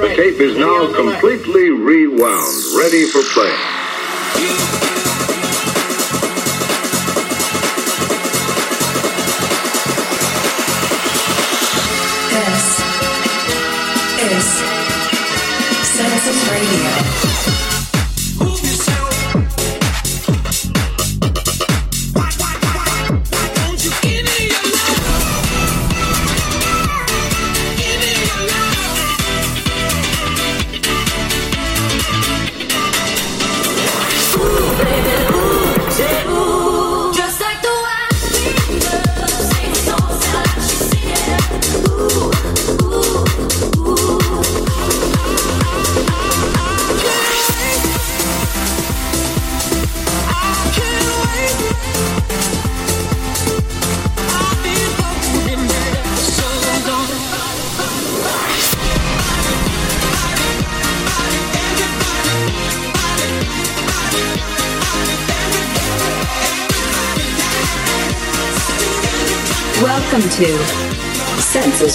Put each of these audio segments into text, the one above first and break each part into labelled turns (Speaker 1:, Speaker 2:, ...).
Speaker 1: The tape is now completely rewound, ready for play.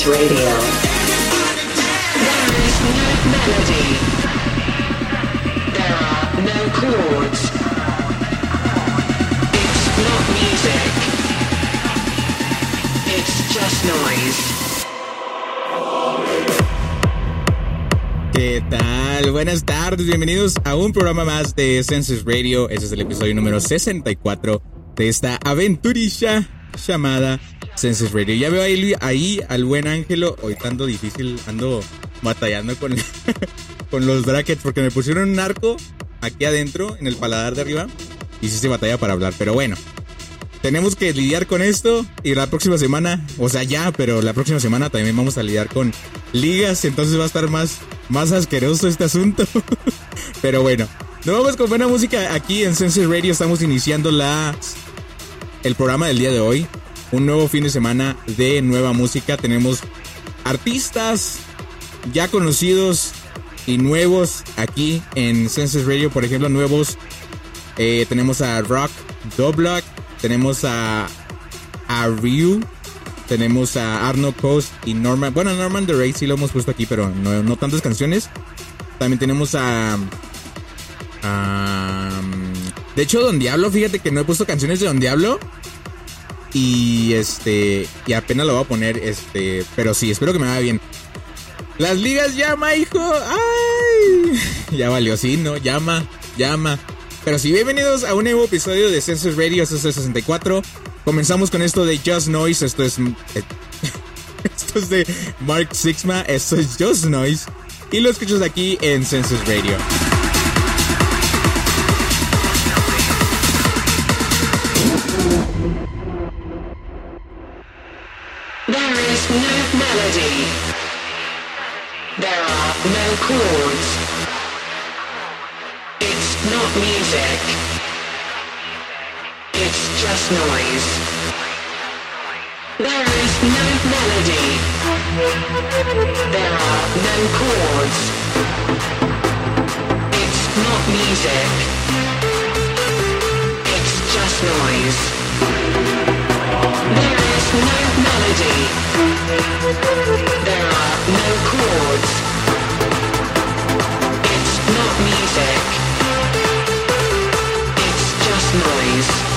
Speaker 2: Radio.
Speaker 3: melody. There are no chords. It's not music. It's just noise.
Speaker 4: ¿Qué tal? Buenas tardes, bienvenidos a un programa más de Census Radio. Este es el episodio número 64 de esta aventurilla llamada Ya veo ahí, ahí al buen Ángelo. Hoy tanto difícil, ando batallando con, con los brackets porque me pusieron un arco aquí adentro, en el paladar de arriba. Y sí batalla para hablar, pero bueno. Tenemos que lidiar con esto y la próxima semana, o sea ya, pero la próxima semana también vamos a lidiar con ligas, entonces va a estar más, más asqueroso este asunto. pero bueno, nos vamos con buena música aquí en Census Radio, estamos iniciando la, el programa del día de hoy. Un nuevo fin de semana de nueva música, tenemos artistas ya conocidos y nuevos aquí en Census Radio, por ejemplo, nuevos. eh, tenemos a Rock Doblock, tenemos a, a Ryu, tenemos a Arno Coast y Norman. Bueno, Norman the Ray sí lo hemos puesto aquí, pero no, no tantas canciones. También tenemos a, a- De hecho, Don Diablo, fíjate que no he puesto canciones de Don Diablo. Y este. Y apenas lo voy a poner. Este. Pero sí, espero que me vaya bien. Las ligas llama, hijo. ¡Ay! Ya valió, sí, ¿no? Llama, llama. Pero sí, bienvenidos a un nuevo episodio de Census Radio, el 64. Comenzamos con esto de Just Noise, esto es... esto es de Mark Sixma, esto es Just Noise. Y lo escuchas aquí en Census Radio.
Speaker 3: There are no chords. It's not music. It's just noise. There is no melody. There are no chords. It's not music. It's just noise. There no melody. There are no chords. It's not music. It's just noise.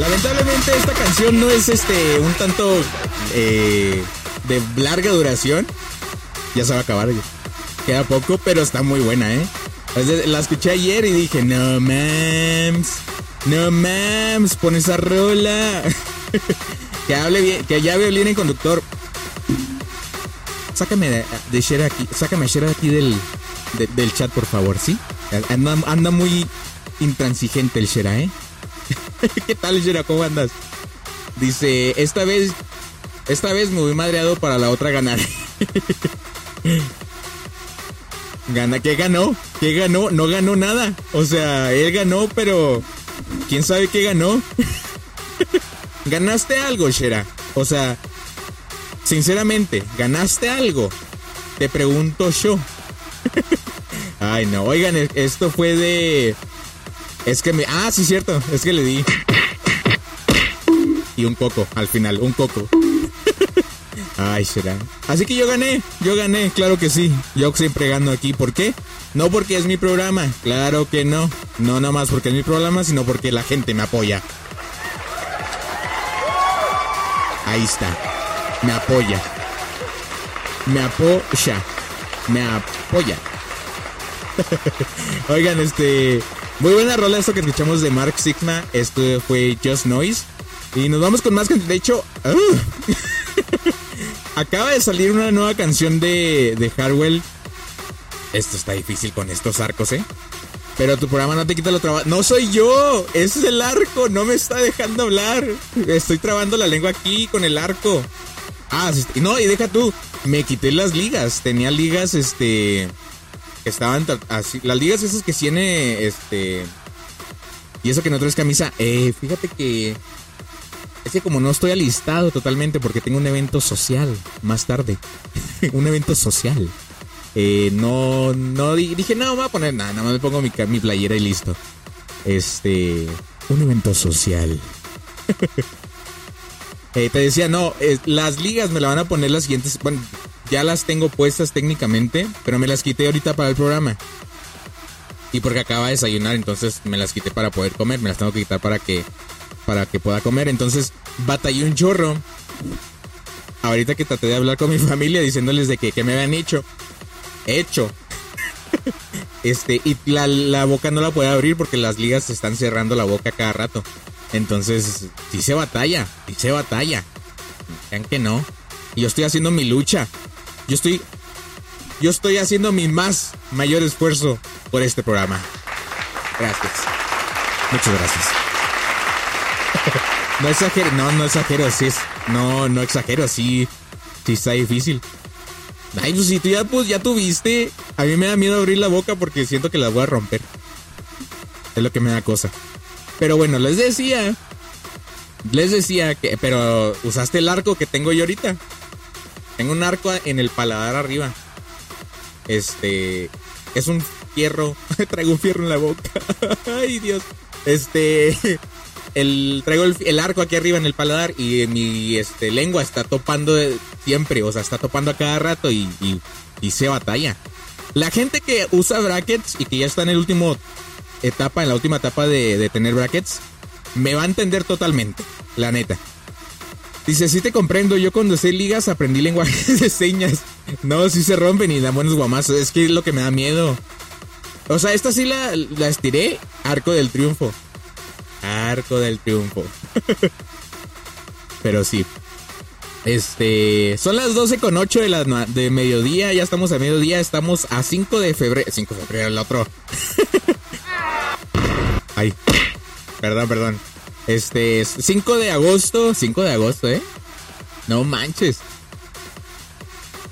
Speaker 4: Lamentablemente esta canción no es este un tanto eh, de larga duración. Ya se va a acabar. Queda poco, pero está muy buena, ¿eh? La escuché ayer y dije, no mams, no mams, pon esa rola. que hable bien, que ya bien el conductor. sácame de, de aquí, sácame Shera aquí del, de- del chat, por favor, ¿sí? Anda, anda muy intransigente el Shera, ¿eh? ¿Qué tal, Shera? ¿Cómo andas? Dice, esta vez, esta vez me voy madreado para la otra ganar. Gana, ¿qué ganó? ¿Qué ganó? No ganó nada. O sea, él ganó, pero ¿quién sabe qué ganó? ¿Ganaste algo, Shera? O sea, sinceramente, ¿ganaste algo? Te pregunto yo. Ay, no. Oigan, e- esto fue de... Es que me... Ah, sí, cierto. Es que le di... Y un coco, al final, un coco. Ay, será. Así que yo gané, yo gané, claro que sí. Yo siempre gano aquí. ¿Por qué? No porque es mi programa, claro que no. No nomás porque es mi programa, sino porque la gente me apoya. Ahí está. Me apoya. Me apoya. Me apoya. Oigan, este. Muy buena rola esto que escuchamos de Mark Sigma. Esto fue Just Noise. Y nos vamos con más. De hecho, ¡ah! acaba de salir una nueva canción de, de Harwell. Esto está difícil con estos arcos, ¿eh? Pero tu programa no te quita lo trabajo. No soy yo, es el arco, no me está dejando hablar. Estoy trabando la lengua aquí con el arco. Ah, no, y deja tú, me quité las ligas. Tenía ligas, este. Estaban así. Las ligas esas que tiene, este. Y eso que no traes camisa. Eh, fíjate que. Es que como no estoy alistado totalmente porque tengo un evento social más tarde. un evento social. Eh, no, no di- dije, no, me voy a poner nada, nada más me pongo mi, mi playera y listo. Este, un evento social. Eh, te decía, no, las ligas me la van a poner las siguientes, bueno, ya las tengo puestas técnicamente, pero me las quité ahorita para el programa. Y porque acaba de desayunar, entonces me las quité para poder comer, me las tengo que quitar para que, para que pueda comer. Entonces batallé un chorro. Ahorita que traté de hablar con mi familia diciéndoles de que, que me habían hecho. Hecho. Este, y la, la boca no la puede abrir porque las ligas se están cerrando la boca cada rato. Entonces, sí se batalla, sí se batalla. Vean que no. Y yo estoy haciendo mi lucha. Yo estoy. Yo estoy haciendo mi más mayor esfuerzo por este programa. Gracias. Muchas gracias. No exagero, no, no exagero, sí es. No, no exagero, sí. Sí está difícil. Ay, pues si tú ya, pues, ya tuviste. A mí me da miedo abrir la boca porque siento que la voy a romper. Es lo que me da cosa. Pero bueno, les decía. Les decía que. Pero usaste el arco que tengo yo ahorita. Tengo un arco en el paladar arriba. Este. Es un fierro. Traigo un fierro en la boca. Ay, Dios. Este. El, traigo el, arco aquí arriba en el paladar y mi este, lengua está topando siempre. O sea, está topando a cada rato y, y, se batalla. La gente que usa brackets y que ya está en el último etapa, en la última etapa de, de tener brackets, me va a entender totalmente, la neta. Dice, sí te comprendo, yo cuando sé ligas aprendí lenguaje de señas. No, sí se rompen y dan buenos guamazos, es que es lo que me da miedo. O sea, esta sí la, la estiré, arco del triunfo. Arco del triunfo. Pero sí. Este, son las 12 con 8 de, mediodía, ya estamos a mediodía, estamos a 5 de febrero, 5 de febrero, el otro. Ay, perdón, perdón. Este, es 5 de agosto, 5 de agosto, ¿eh? No manches.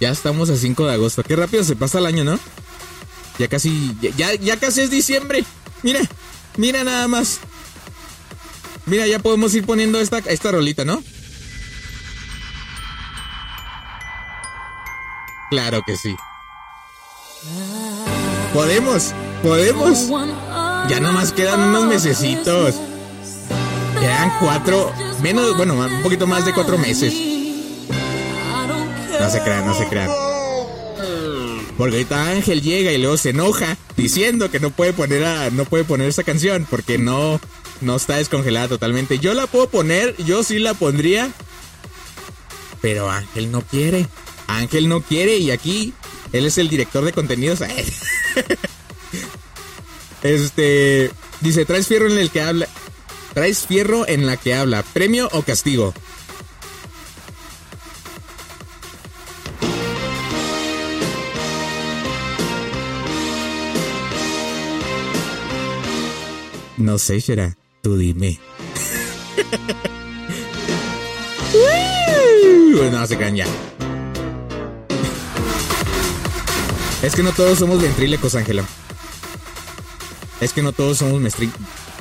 Speaker 4: Ya estamos a 5 de agosto. Qué rápido se pasa el año, ¿no? Ya casi, ya, ya casi es diciembre. Mira, mira nada más. Mira, ya podemos ir poniendo esta, esta rolita, ¿no? Claro que sí. Podemos, podemos. Ya nomás quedan unos mesecitos. Quedan cuatro, menos, bueno, un poquito más de cuatro meses. No se crean, no se crean. Porque ahorita Ángel llega y luego se enoja diciendo que no puede poner a, no puede poner esa canción porque no, no está descongelada totalmente. Yo la puedo poner, yo sí la pondría. Pero Ángel no quiere. Ángel no quiere y aquí él es el director de contenidos. Este dice, traes fierro en el que habla. Traes fierro en la que habla. ¿Premio o castigo?
Speaker 2: No sé, será. Tú dime. no, se caen ya. Es que no todos somos ventrílecos, Ángelo. Es que no todos somos mestri...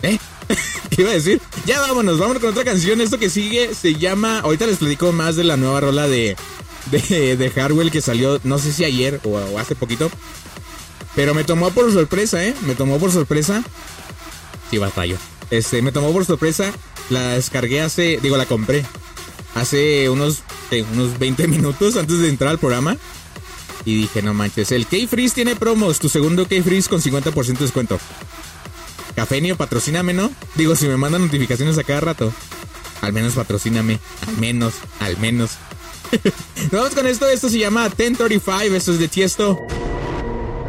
Speaker 2: ¿Eh? ¿Qué iba a decir? Ya vámonos, vámonos con otra canción. Esto que sigue se llama... Ahorita les platico más de la nueva rola de... De, de Hardwell que salió, no sé si ayer o, o hace poquito. Pero me tomó por sorpresa, ¿eh? Me tomó por sorpresa. Sí, batallo. Este, me tomó por sorpresa. La descargué hace... Digo, la compré. Hace unos, unos 20 minutos antes de entrar al programa. Y dije, no manches, el K-Freeze tiene promos. Tu segundo K-Freeze con 50% de descuento. Cafenio, patrocíname, ¿no? Digo, si me mandan notificaciones a cada rato. Al menos patrocíname. Al menos, al menos. Vamos con esto. Esto se llama 1035. Esto es de Tiesto.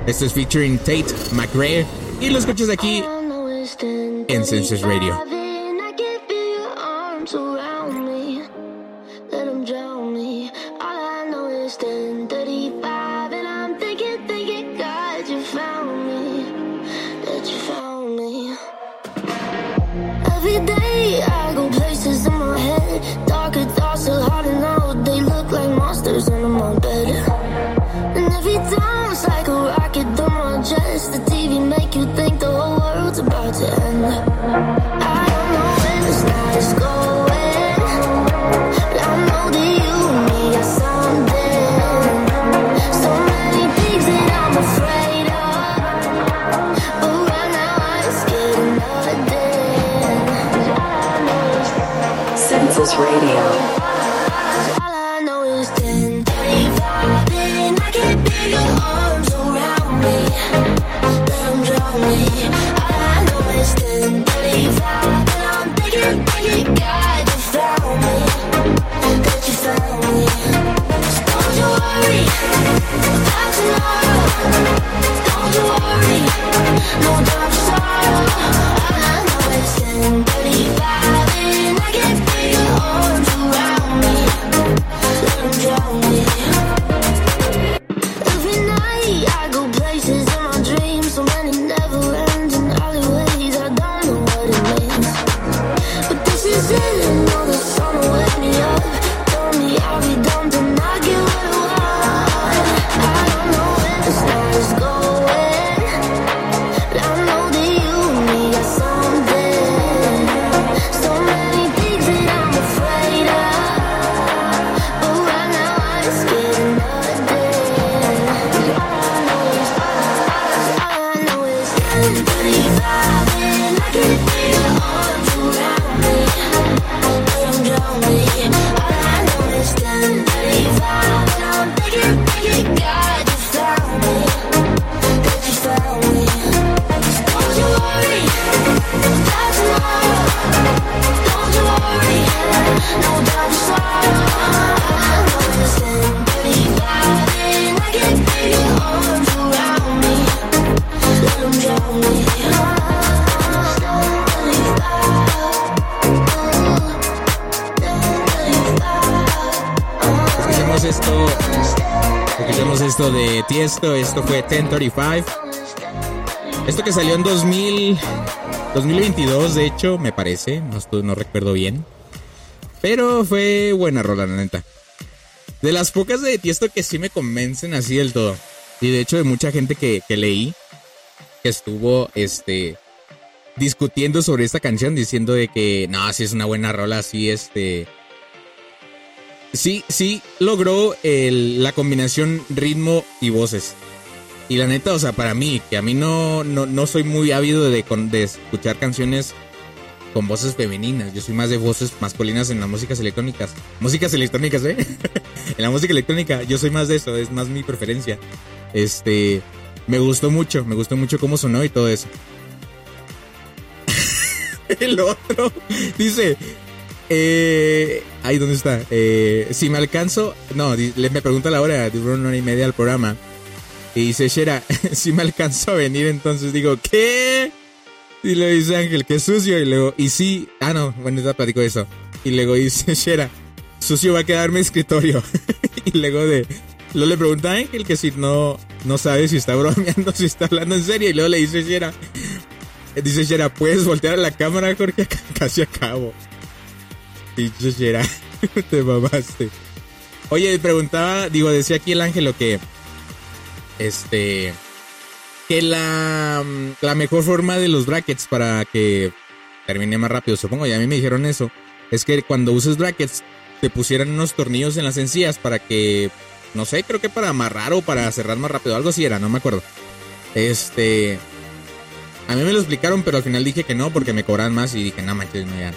Speaker 2: Esto es featuring Tate McRae. Y lo escuchas aquí en Census Radio. Esto fue 1035. Esto que salió en 2000, 2022, de hecho, me parece. No, recuerdo bien. Pero fue buena rola, la neta. De las pocas de Tiesto que sí me convencen así del todo. Y de hecho, de mucha gente que, leí que estuvo este discutiendo sobre esta canción, diciendo de que no, sí es una buena rola, así este. Sí, sí logró la combinación ritmo y voces. Y la neta, o sea, para mí, que a mí no, no, no soy muy ávido de, de escuchar canciones con voces femeninas. Yo soy más de voces masculinas en las músicas electrónicas. Músicas electrónicas, ¿eh? en la música electrónica, yo soy más de eso, es más mi preferencia. Este, me gustó mucho, me gustó mucho cómo sonó y todo eso. El otro dice, eh, ahí dónde está. Eh, si me alcanzo, no, me pregunta la hora, duró una hora y media el programa. Y dice Shera, si me alcanzo a venir, entonces digo, ¿qué? Y le dice Ángel, que sucio. Y luego, y sí, ah, no, bueno, ya platico de eso. Y luego dice Shera, sucio va a quedar mi escritorio. y luego de, luego le pregunta a Ángel que si no, no sabe si está bromeando, si está hablando en serio. Y luego le dice Shera,
Speaker 4: Dice Shera, ¿puedes voltear a la cámara, Jorge? Casi acabo. Dice Shera, te mamaste. Oye, preguntaba, digo, decía aquí el ángelo que. Este. Que la. La mejor forma de los brackets para que termine más rápido, supongo, y a mí me dijeron eso. Es que cuando uses brackets, te pusieran unos tornillos en las encías para que. No sé, creo que para amarrar o para cerrar más rápido. Algo así era, no me acuerdo. Este. A mí me lo explicaron, pero al final dije que no porque me cobran más y dije, no manches, no ya.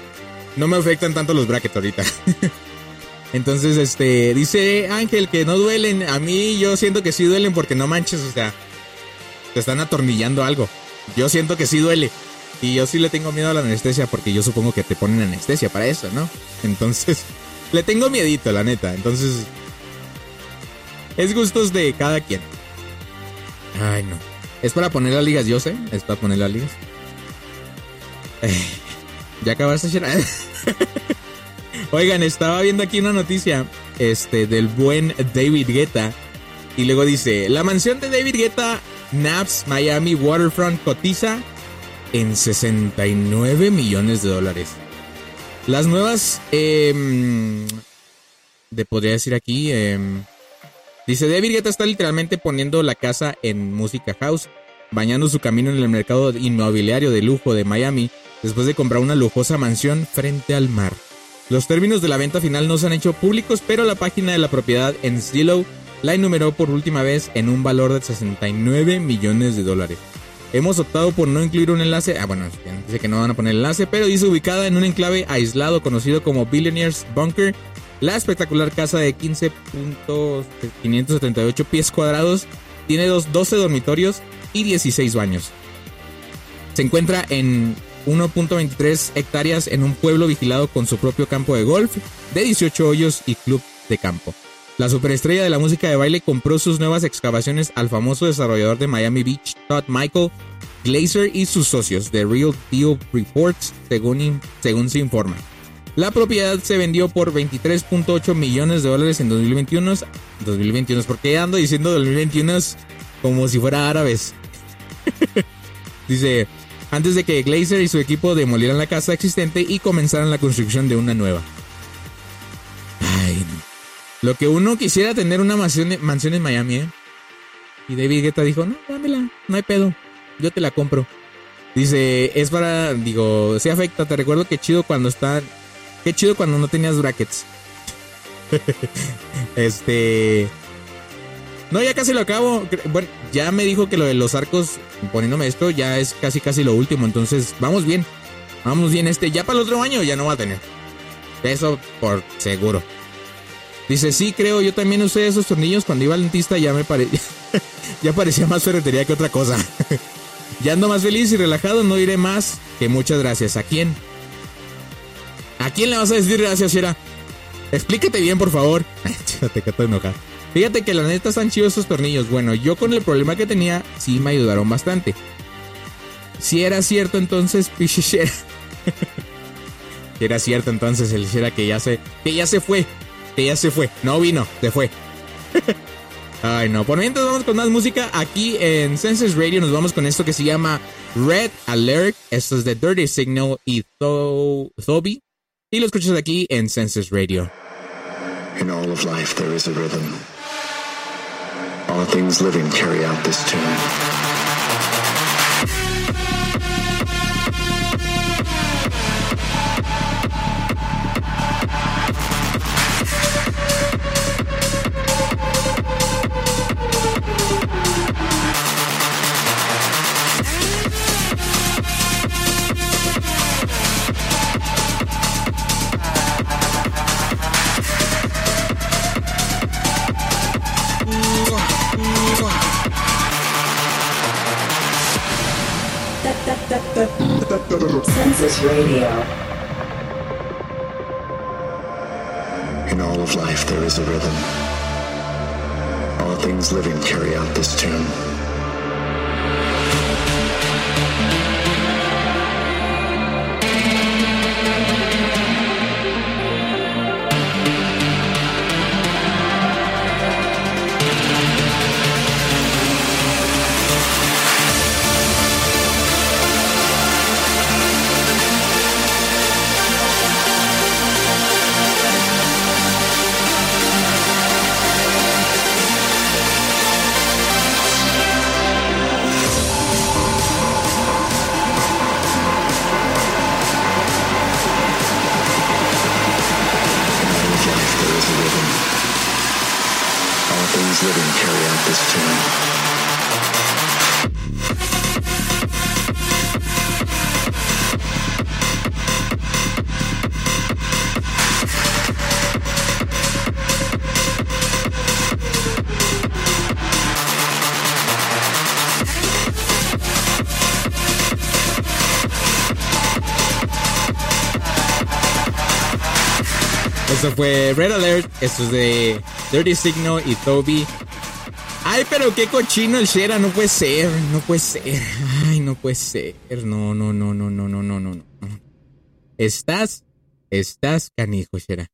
Speaker 4: no me afectan tanto los brackets ahorita. Entonces, este, dice Ángel que no duelen. A mí yo siento que sí duelen porque no manches, o sea, te están atornillando algo. Yo siento que sí duele. Y yo sí le tengo miedo a la anestesia porque yo supongo que te ponen anestesia para eso, ¿no? Entonces, le tengo miedito, la neta. Entonces, es gustos de cada quien. Ay, no. Es para poner las ligas, yo sé. Es para poner las ligas. ¿Ya acabaste, Shera? Oigan, estaba viendo aquí una noticia este, del buen David Guetta. Y luego dice, la mansión de David Guetta, Naps, Miami Waterfront, cotiza en 69 millones de dólares. Las nuevas, eh, de podría decir aquí, eh, dice David Guetta está literalmente poniendo la casa en música house, bañando su camino en el mercado inmobiliario de lujo de Miami, después de comprar una lujosa mansión frente al mar. Los términos de la venta final no se han hecho públicos, pero la página de la propiedad en Zillow la enumeró por última vez en un valor de 69 millones de dólares. Hemos optado por no incluir un enlace, ah bueno, dice que no van a poner enlace, pero dice ubicada en un enclave aislado conocido como Billionaires Bunker, la espectacular casa de 15.578 pies cuadrados tiene dos, 12 dormitorios y 16 baños. Se encuentra en 1.23 hectáreas en un pueblo vigilado con su propio campo de golf, de 18 hoyos y club de campo. La superestrella de la música de baile compró sus nuevas excavaciones al famoso desarrollador de Miami Beach, Todd Michael Glazer y sus socios de Real Deal Reports, según, según se informa. La propiedad se vendió por 23.8 millones de dólares en 2021. 2021, porque ando diciendo 2021 como si fuera árabes. Dice, antes de que Glazer y su equipo demolieran la casa existente y comenzaran la construcción de una nueva. Ay, no. Lo que uno quisiera tener una mansión, mansión en Miami, ¿eh? Y David Guetta dijo, no, dámela, no hay pedo, yo te la compro. Dice, es para, digo, se afecta, te recuerdo que chido cuando está, qué chido cuando no tenías brackets. este... No, ya casi lo acabo. Bueno, ya me dijo que lo de los arcos, poniéndome esto, ya es casi casi lo último. Entonces, vamos bien. Vamos bien. Este, ya para el otro año ya no va a tener. Eso por seguro. Dice, sí, creo, yo también usé esos tornillos cuando iba al dentista, ya me parecía, ya parecía más ferretería que otra cosa. ya ando más feliz y relajado, no diré más que muchas gracias. ¿A quién? ¿A quién le vas a decir gracias, Shira? Explícate bien, por favor. Que estoy enojado. Fíjate que la neta están chidos esos tornillos. Bueno, yo con el problema que tenía, sí me ayudaron bastante. Si era cierto entonces, si era cierto entonces el Shera que ya se, que ya se fue que ya se fue. No vino, se fue. Ay, no. Por mientras vamos con más música. Aquí en Senses Radio nos vamos con esto que se llama Red Alert. Esto es de Dirty Signal y Thobi. Y lo escuchas aquí en Senses Radio.
Speaker 5: In all of life, there is a rhythm. All things living carry out this tune. rhythm carry out this tune.
Speaker 4: Eso fue Red Alert, eso es de Dirty Signal y Toby. Ay, pero qué cochino el Shera. No puede ser. No puede ser. Ay, no puede ser. No, no, no, no, no, no, no, no. Estás, estás canijo, Shera.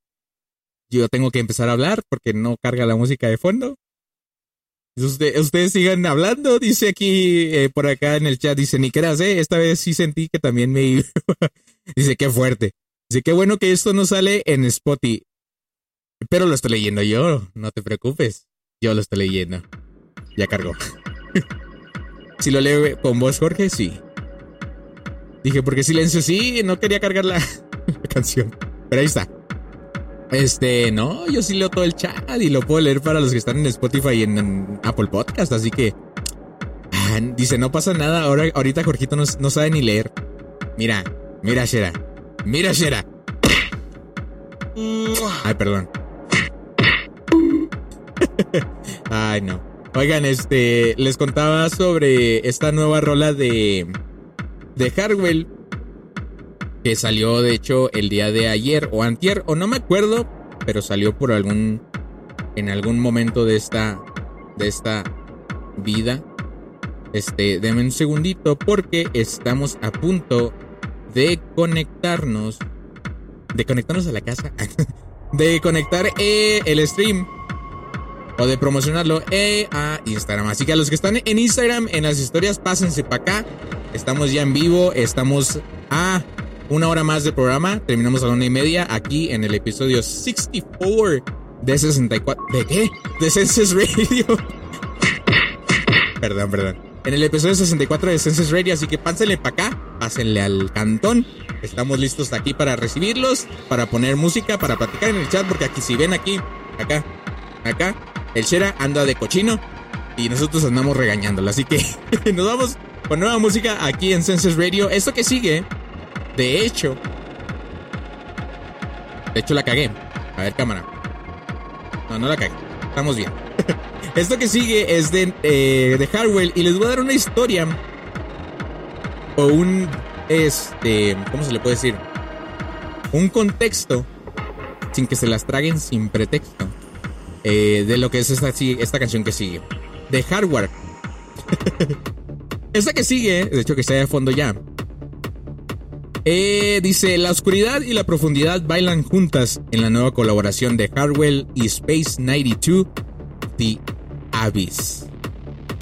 Speaker 4: Yo tengo que empezar a hablar porque no carga la música de fondo. Usted- ustedes sigan hablando, dice aquí eh, por acá en el chat, dice, ni creas, eh, esta vez sí sentí que también me iba. dice, qué fuerte. Dice, qué bueno que esto no sale en Spotify. Pero lo estoy leyendo yo, no te preocupes. Yo lo estoy leyendo. Ya cargó. si lo leo con voz, Jorge, sí. Dije, porque silencio, sí, no quería cargar la, canción. Pero ahí está. Este, no, yo sí leo todo el chat y lo puedo leer para los que están en Spotify y en, en Apple Podcast, así que... ah, dice, no pasa nada, ahora, ahorita Jorgito no, no sabe ni leer. Mira, mira, Shera. Mira, Shera. Ay, perdón. Ay, no. Oigan, este, les contaba sobre esta nueva rola de, de Hardwell que salió de hecho el día de ayer o antier o no me acuerdo, pero salió por algún en algún momento de esta de esta vida. Este, denme un segundito porque estamos a punto de conectarnos de conectarnos a la casa, de conectar eh, el stream o de promocionarlo eh, a Instagram. Así que a los que están en Instagram, en las historias, pásense para acá. Estamos ya en vivo, estamos a una hora más de programa. Terminamos a la una y media aquí en el episodio 64 de 64. ¿De qué? De Census Radio. perdón, perdón. En el episodio 64 de Census Radio, así que pásenle para acá, pásenle al cantón. Estamos listos aquí para recibirlos, para poner música, para platicar en el chat, porque aquí si ven aquí, acá, acá, el Shera anda de cochino y nosotros andamos regañándolo. Así que nos vamos con nueva música aquí en Census Radio. Esto que sigue, de hecho, de hecho la cagué. A ver, cámara. No, no la cagué. Estamos bien. Esto que sigue es de, eh, de Harwell y les voy a dar una historia o un, este, ¿cómo se le puede decir? Un contexto sin que se las traguen sin pretexto eh, de lo que es esta, esta canción que sigue. De Hardware. esta que sigue, de hecho que está de fondo ya. Eh, dice, la oscuridad y la profundidad bailan juntas en la nueva colaboración de Hardwell y Space 92, The Abyss.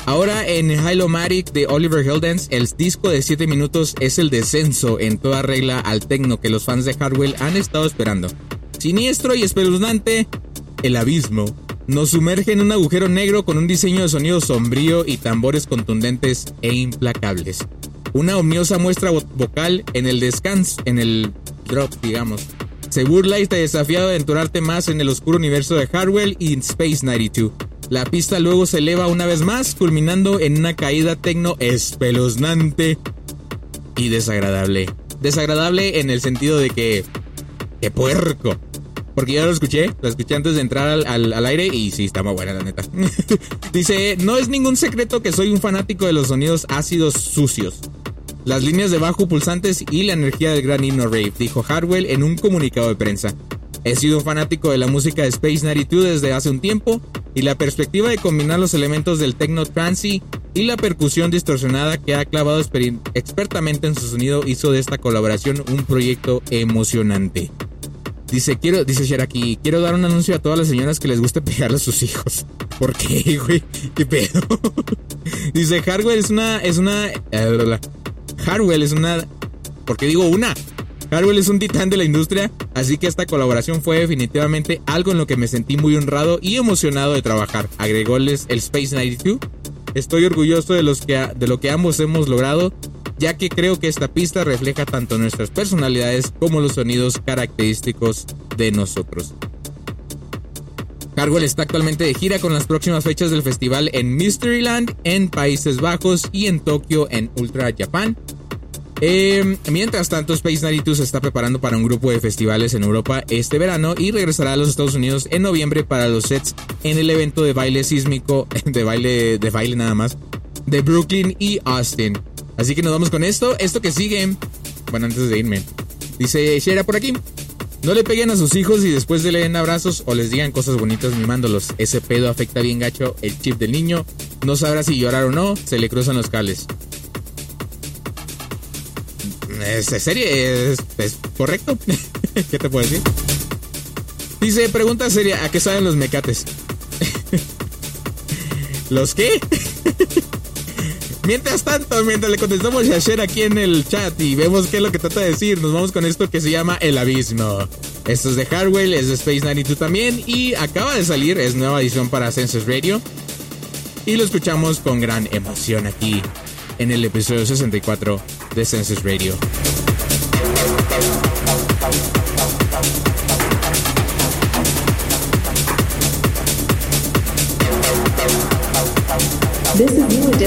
Speaker 4: Ahora en Hylomatic de Oliver Heldens, el disco de 7 minutos es el descenso en toda regla al tecno que los fans de Hardwell han estado esperando. Siniestro y espeluznante, el abismo nos sumerge en un agujero negro con un diseño de sonido sombrío y tambores contundentes e implacables. Una omniosa muestra vo- vocal en el descanso, en el drop, digamos. Se burla y te desafía a aventurarte más en el oscuro universo de Hardwell y Space 92. La pista luego se eleva una vez más, culminando en una caída tecno espeluznante y desagradable. Desagradable en el sentido de que... ¡Qué puerco! Porque ya lo escuché, lo escuché antes de entrar al, al- al aire y sí, está muy buena la neta. Dice, no es ningún secreto que soy un fanático de los sonidos ácidos sucios. Las líneas de bajo pulsantes y la energía del gran himno rave, dijo Hardwell en un comunicado de prensa. He sido un fanático de la música de Space 92 desde hace un tiempo y la perspectiva de combinar los elementos del techno trancy y la percusión distorsionada que ha clavado exper- expertamente en su sonido hizo de esta colaboración un proyecto emocionante. Dice, quiero, dice Sharaki, quiero dar un anuncio a todas las señoras que les guste pegarle a sus hijos. ¿Por qué, güey? ¿Qué pedo? dice, Hardwell es una, es una, eh. Hardwell es una, ¿por qué digo una? Hardwell es un titán de la industria, así que esta colaboración fue definitivamente algo en lo que me sentí muy honrado y emocionado de trabajar. Agrególes el Space 92. Estoy orgulloso de, los que, de lo que ambos hemos logrado, ya que creo que esta pista refleja tanto nuestras personalidades como los sonidos característicos de nosotros. Hardwell está actualmente de gira con las próximas fechas del festival en Mysteryland, en Países Bajos y en Tokio en Ultra Japan. Eh, mientras tanto, Space 92 se está preparando para un grupo de festivales en Europa este verano y regresará a los Estados Unidos en noviembre para los sets en el evento de baile sísmico, de baile, de baile nada más, de Brooklyn y Austin. Así que nos vamos con esto. Esto que sigue, bueno, antes de irme, dice Shera por aquí. No le peguen a sus hijos y después de le den abrazos o les digan cosas bonitas mimándolos. Ese pedo afecta bien gacho el chip del niño. No sabrá si llorar o no, se le cruzan los cables. Es en serio, es, es correcto. ¿Qué te puedo decir? Dice, pregunta seria, ¿a qué saben los mecates? ¿Los qué? Mientras tanto, mientras le contestamos a Sher aquí en el chat y vemos qué es lo que trata de decir, nos vamos con esto que se llama El Abismo. Esto es de Hardwell, es de Space 92 también y acaba de salir, es nueva edición para Census Radio. Y lo escuchamos con gran emoción aquí en el episodio 64 de Census Radio.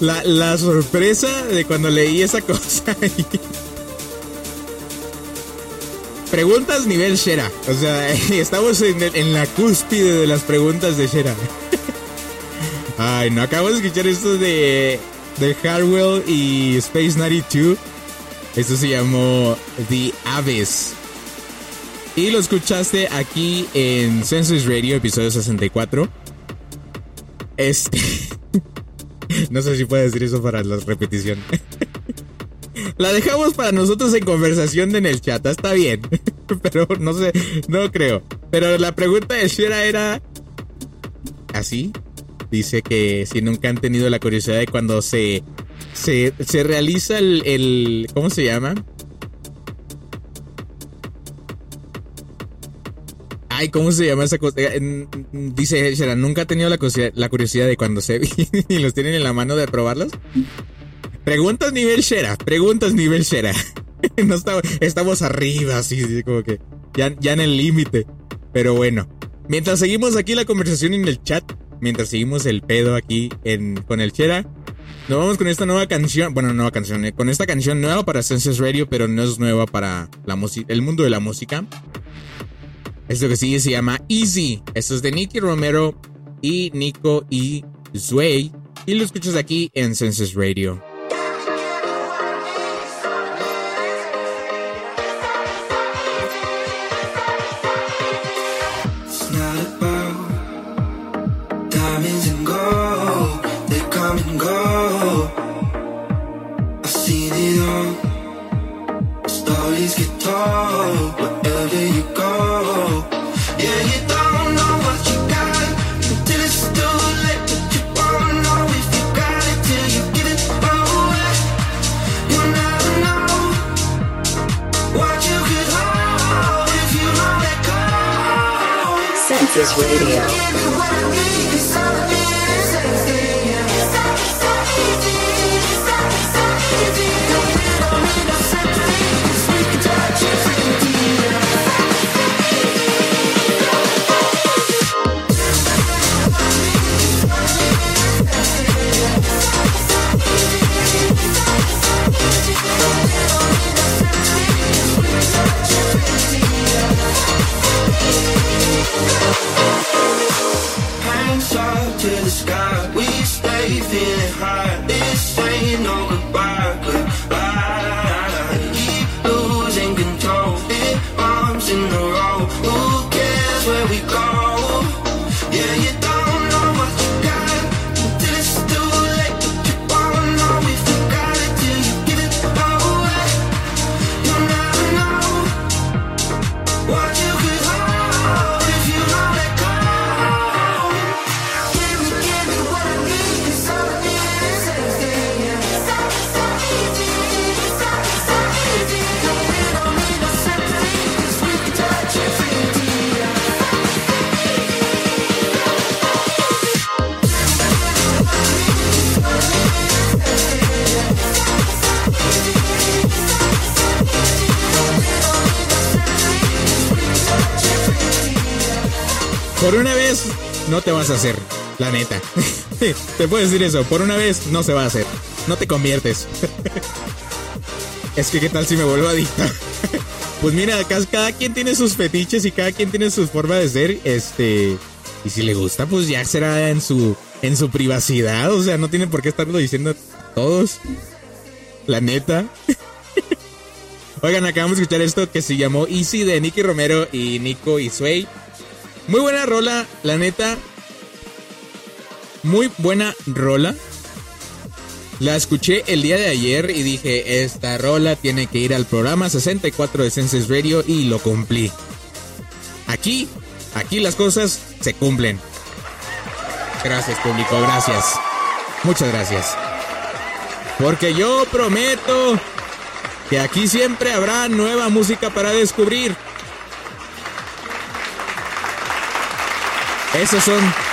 Speaker 4: La, la sorpresa de cuando leí esa cosa. Preguntas nivel Shera. O sea, estamos en, en la cúspide de las preguntas de Shera. Ay, no, acabo de escuchar esto de, de Harwell y Space 92. Esto se llamó The Abyss. Y lo escuchaste aquí en Census Radio, episodio 64. Este. No sé si puedo decir eso para la repetición. La dejamos para nosotros en conversación en el chat, está bien. Pero no sé, no creo. Pero la pregunta de Shira era así. Dice que si nunca han tenido la curiosidad de cuando se, se, se realiza el, el... ¿Cómo se llama? Ay, ¿cómo se llama esa cosa? Dice Shira, nunca ha tenido la curiosidad, de cuando se y los tienen en la mano de probarlos. Preguntas nivel Shera, preguntas nivel Shera. No está- estamos arriba, así, como que ya, ya en el límite. Pero bueno, mientras seguimos aquí la conversación en el chat, mientras seguimos el pedo aquí con el Shera, nos vamos con esta nueva canción. Bueno, nueva canción, eh, con esta canción nueva para Senses Radio, pero no es nueva para la el mundo de la música. Esto que sigue se llama Easy. Esto es de Nicky Romero y Nico y Sway. Y lo escuchas aquí en Senses Radio. Hacer, la neta. te puedo decir eso, por una vez no se va a hacer. No te conviertes. es que qué tal si me vuelvo adicto. pues mira, cada quien tiene sus fetiches y cada quien tiene su forma de ser, este, y si le gusta pues ya será en su en su privacidad, o sea, no tiene por qué estarlo diciendo a todos. La neta. Oigan, acabamos de escuchar esto que se llamó Easy de Nicky Romero y Nico y Sway. Muy buena rola, la neta. Muy buena rola. La escuché el día de ayer y dije, esta rola tiene que ir al programa 64 de Senses Radio y lo cumplí. Aquí, aquí las cosas se cumplen. Gracias público, gracias. Muchas gracias. Porque yo prometo que aquí siempre habrá nueva música para descubrir. Esas son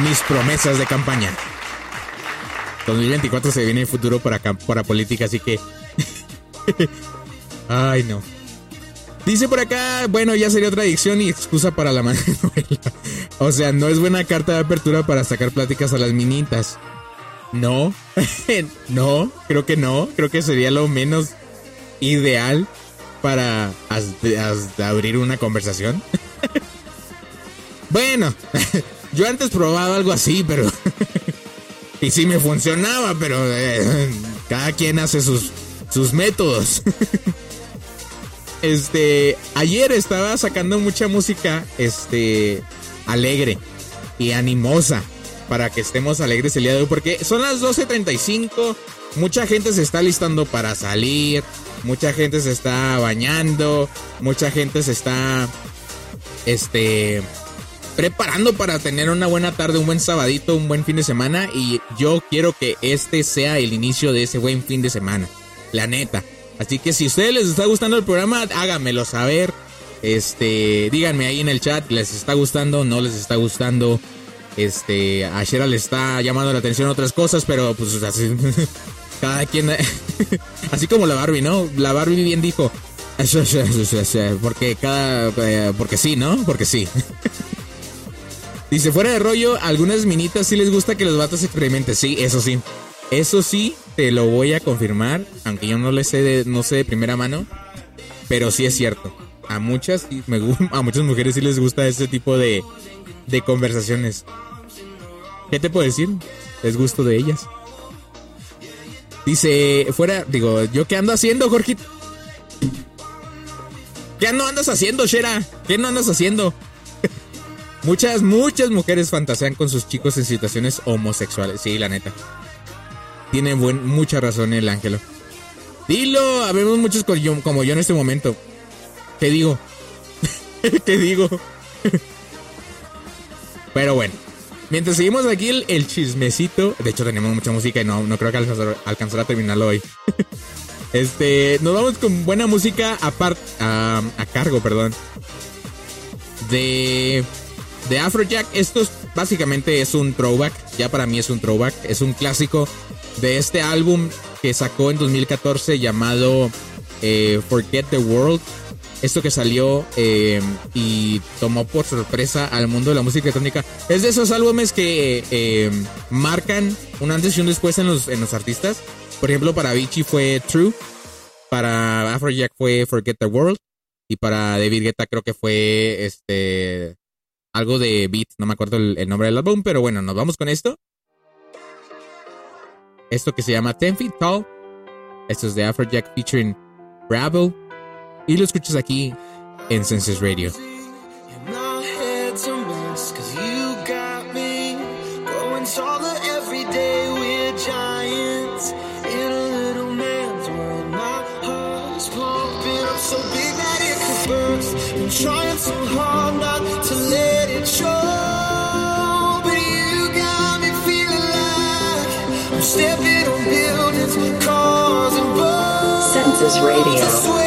Speaker 4: mis promesas de campaña. 2024 se viene el futuro para, para política, así que... Ay, no. Dice por acá, bueno, ya sería otra adicción y excusa para la novela. O sea, no es buena carta de apertura para sacar pláticas a las minitas. No, no, creo que no. Creo que sería lo menos ideal para abrir una conversación. bueno, yo antes probaba algo así, pero... y sí me funcionaba, pero eh, cada quien hace sus, sus métodos. este, ayer estaba sacando mucha música, este, alegre y animosa para que estemos alegres el día de hoy, porque son las 12.35, mucha gente se está listando para salir, mucha gente se está bañando, mucha gente se está, este, preparando para tener una buena tarde, un buen sabadito, un buen fin de semana, y yo quiero que este sea el inicio de ese buen fin de semana, la neta. Así que si a ustedes les está gustando el programa, háganmelo saber. Este, díganme ahí en el chat, ¿les está gustando? ¿No les está gustando? Este, a Shera le está llamando la atención otras cosas, pero pues así, cada quien, así como la Barbie, ¿no? La Barbie bien dijo, porque cada, eh, porque sí, ¿no? Porque sí. Dice, fuera de rollo, algunas minitas sí les gusta que los vatos experimenten. Sí, eso sí. Eso sí, te lo voy a confirmar, aunque yo no le sé de, no sé de primera mano, pero sí es cierto. A muchas, me a muchas mujeres sí les gusta este tipo de, de conversaciones. ¿Qué te puedo decir? Es gusto de ellas. Dice, fuera, digo, ¿yo qué ando haciendo, Jorgito? ¿Qué no andas haciendo, Shera? ¿Qué no andas haciendo? Muchas, muchas mujeres fantasean con sus chicos en situaciones homosexuales. Sí, la neta. Tiene buen, mucha razón el ángelo. Dilo, habemos muchos como yo en este momento. ¿Qué digo? ¿Qué digo? Pero bueno, mientras seguimos aquí el, chismecito, de hecho tenemos mucha música y no, no creo que alcanzar, a terminarlo hoy. este, nos vamos con buena música a, a cargo, perdón. De, de Afrojack. Esto es- básicamente es un throwback, ya para mí es un throwback, es un clásico de este álbum que sacó en 2014 llamado eh, Forget the World. Esto que salió eh, y tomó por sorpresa al mundo de la música electrónica. Es de esos álbumes que eh, marcan un antes y un después en los, en los artistas. Por ejemplo, para Avicii fue True. Para Afrojack fue Forget the World. Y para David Guetta creo que fue este algo de Beat. No me acuerdo el, nombre del álbum, pero bueno, nos vamos con esto. Esto que se llama Ten Feet Tall. Esto es de Afrojack featuring Bravo. Y lo escuchas aquí en Senses Radio.
Speaker 2: Radio.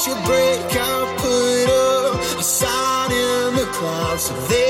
Speaker 6: Let you break. I put up a sign in the clouds so they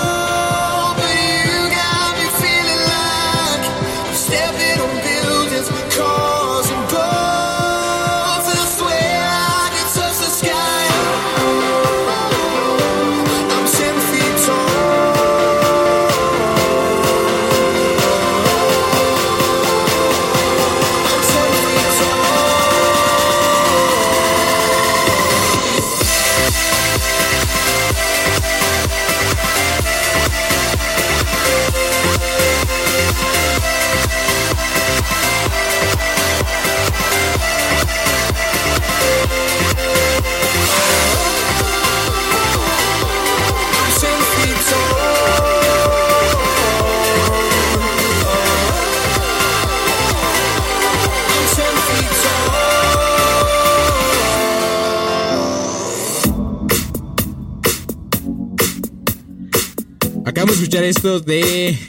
Speaker 4: Acabamos de de.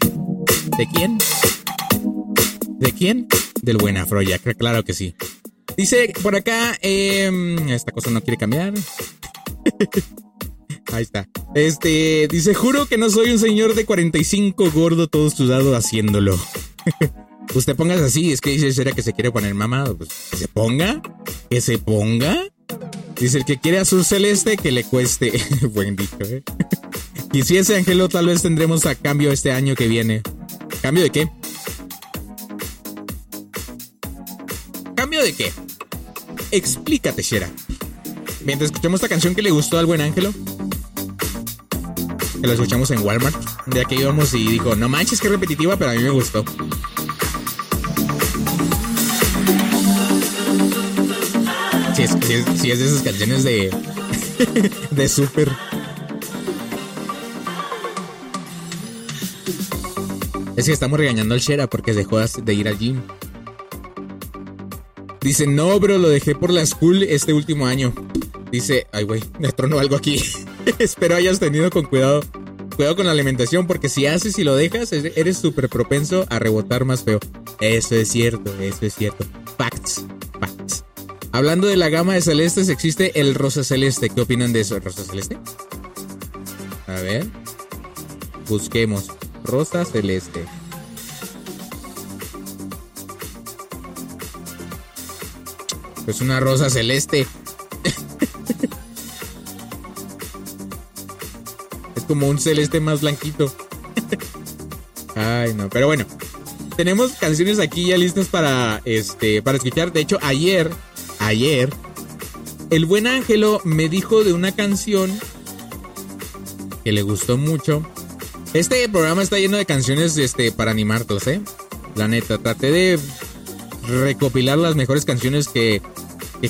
Speaker 4: ¿De quién? ¿De quién? Del buen Afrojack, claro que sí. Dice por acá, em, esta cosa no quiere cambiar. Ahí está. Este, dice, juro que no soy un señor de 45 gordo todo sudado haciéndolo. Usted póngase así, es que dice, ¿será que se quiere poner mamado? Pues, que se ponga, que se ponga. Dice, el que quiere azul celeste, que le cueste. Buen dicho, ¿eh? Y si ese angelo tal vez tendremos a cambio este año que viene. ¿Cambio de qué? ¿Cambio de qué? Explícate, Shera. Mientras escuchamos esta canción que le gustó al buen Ángelo. Que la escuchamos en Walmart. Un día que íbamos y dijo, no manches, que repetitiva, pero a mí me gustó. Si es, si es- si es de esas canciones de. de súper. Es que estamos regañando al Shera porque dejó de ir al gym. Dice, no, bro, lo dejé por la school este último año. Dice, ay, güey, me tronó algo aquí. Espero hayas tenido con cuidado. Cuidado con la alimentación, porque si haces y lo dejas, eres súper propenso a rebotar más feo. Eso es cierto, eso es cierto. Facts, facts. Hablando de la gama de celestes, existe el rosa celeste. ¿Qué opinan de eso, rosa celeste? A ver. Busquemos. Rosa celeste. Es una rosa celeste. es como un celeste más blanquito. Ay, no, pero bueno. Tenemos canciones aquí ya listas para este para escuchar. De hecho, ayer, ayer el buen Ángelo me dijo de una canción que le gustó mucho. Este programa está lleno de canciones este para animarlos, ¿eh? La neta, traté de recopilar las mejores canciones que,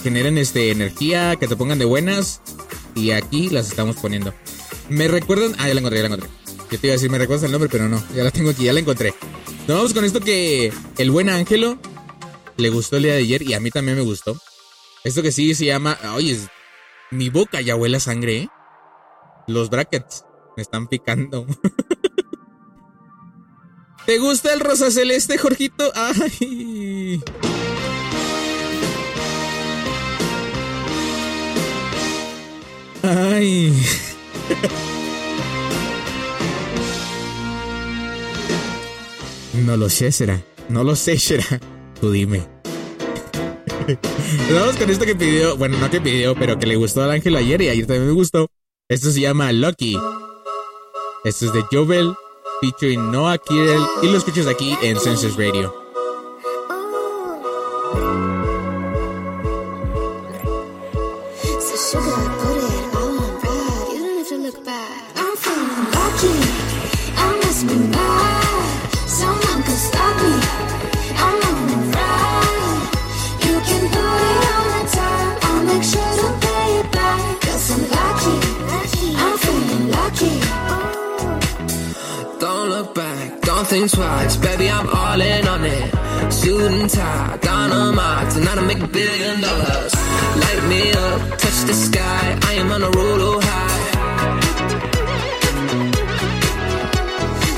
Speaker 4: generen este, energía, que te pongan de buenas. Y aquí las estamos poniendo. Me recuerdan. Ah, ya la encontré, ya la encontré. Yo te iba a decir, me recuerdas el nombre, pero no. Ya la tengo aquí, ya la encontré. Nos vamos con esto que el buen Ángelo le gustó el día de ayer y a mí también me gustó. Esto que sí se llama. Oye, mi boca ya huele a sangre, ¿eh? Los brackets me están picando. ¿Te gusta el rosa celeste, Jorgito? Ay. Ay. No lo sé, será. No lo sé, será. Tú dime. Vamos con esto que pidió, bueno, no que pidió, pero que le gustó al ángel ayer y ayer también me gustó. Esto se llama Lucky. Esto es de Jovel, featuring Noah Kirel, y lo escuchas aquí en Census Radio.
Speaker 7: Think twice. Baby, I'm all in on it. Suit and tie, dynamite. Tonight I make a billion dollars. Light me up, touch the sky. I am on a roll oh, high.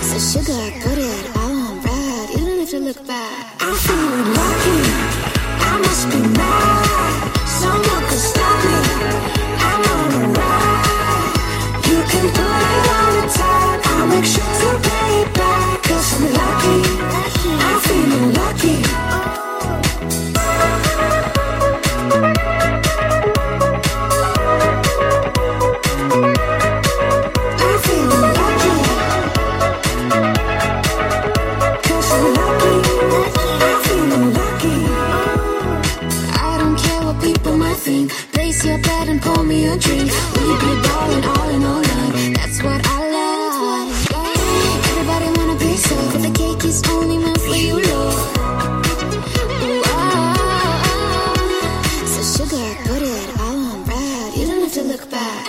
Speaker 8: So sugar, put it all on ride. You don't have to look back. I'm feeling lucky. I must be mad. Someone could stop me. I'm on a ride. You can put it on thing. We be ballin' all night. That's what I. Everybody want a piece of, but the cake is only for you, Lord. Ah, So sugar, put it all on red. You don't to look back.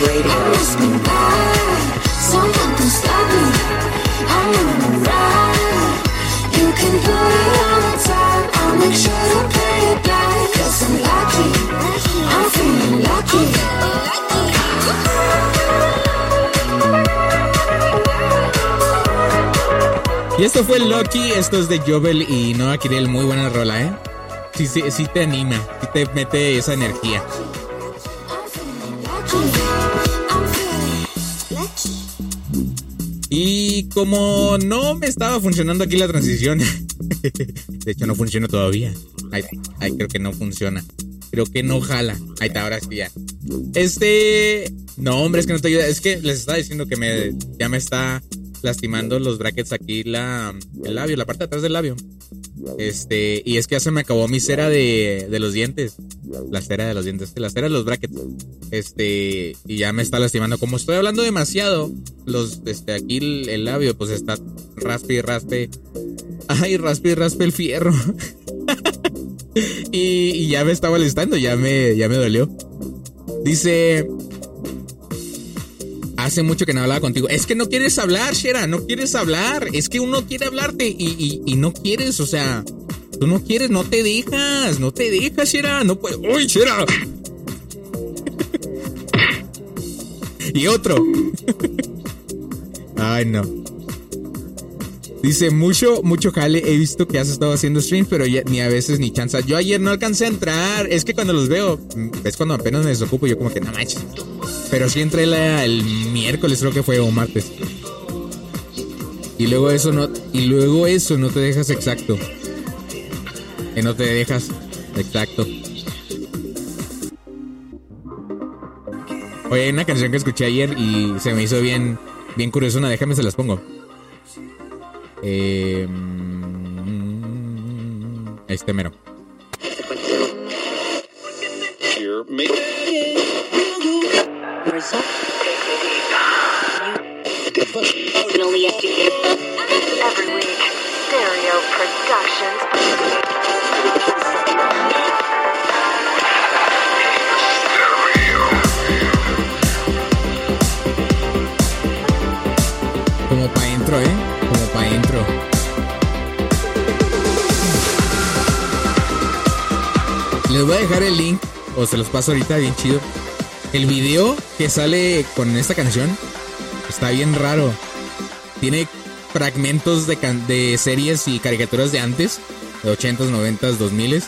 Speaker 2: Radio.
Speaker 8: I stop me. I'm on a ride. You can put it on the time. I'll make sure to pay it back. Cause I'm lucky.
Speaker 4: Y esto fue Lucky, esto es de Jovel y Noah Kirel, muy buena rola, ¿eh? Sí, sí, sí te anima, sí te mete esa energía. Y como no me estaba funcionando aquí la transición, de hecho no funciona todavía. Ay, ay, creo que no funciona. Creo que no jala. Ahí está, ahora sí ya. Este. No, hombre, es que no te ayuda. Es que les estaba diciendo que me ya me está lastimando los brackets aquí, la, el labio, la parte de atrás del labio. Este, y es que ya se me acabó mi cera de, de los dientes. La cera de los dientes, la cera de los brackets. Este, y ya me está lastimando. Como estoy hablando demasiado, los, este, aquí el, labio, pues está raspe y raspe. Ay, raspe y raspe el fierro. y, ya me está molestando, ya me, ya me dolió. Dice. Hace mucho que no hablaba contigo. Es que no quieres hablar, Shera, no quieres hablar. Es que uno quiere hablarte y, y- y no quieres, o sea, tú no quieres, no te dejas, no te dejas, Shera. No puedes. ¡Uy, Shera! y otro. Ay, no. Dice, mucho, mucho jale. He visto que has estado haciendo streams, pero ni a veces ni chance. Yo ayer no alcancé a entrar. Es que cuando los veo, mm, es cuando apenas me desocupo. Yo como que no manches. Pero sí entré el miércoles, creo que fue, o martes. Y luego eso no, y luego eso no te dejas exacto. Que no te dejas exacto. Oye, hay una canción que escuché ayer y se me hizo bien, bien curiosona. Déjame se las pongo. Eh, este mero. Como pa' adentro, ¿eh? Adentro. Les voy a dejar el link, o se los paso ahorita, bien chido. El video que sale con esta canción está bien raro. Tiene fragmentos de, de series y caricaturas de antes, de 80s, 90s, 2000s.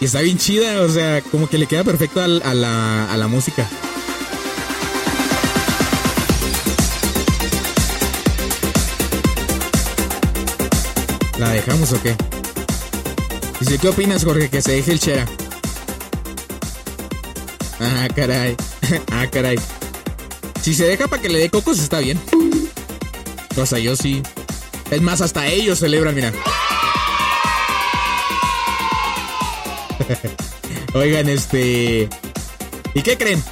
Speaker 4: Y está bien chida, o sea, como que le queda perfecto a la música. ¿La dejamos o qué? Dice, ¿qué opinas, Jorge? Que se deje el chera. Ah, caray. ah, caray. Si se deja para que le dé cocos, está bien. O sea, yo sí. Es más, hasta ellos celebran, mira. Oigan, este. ¿Y qué creen?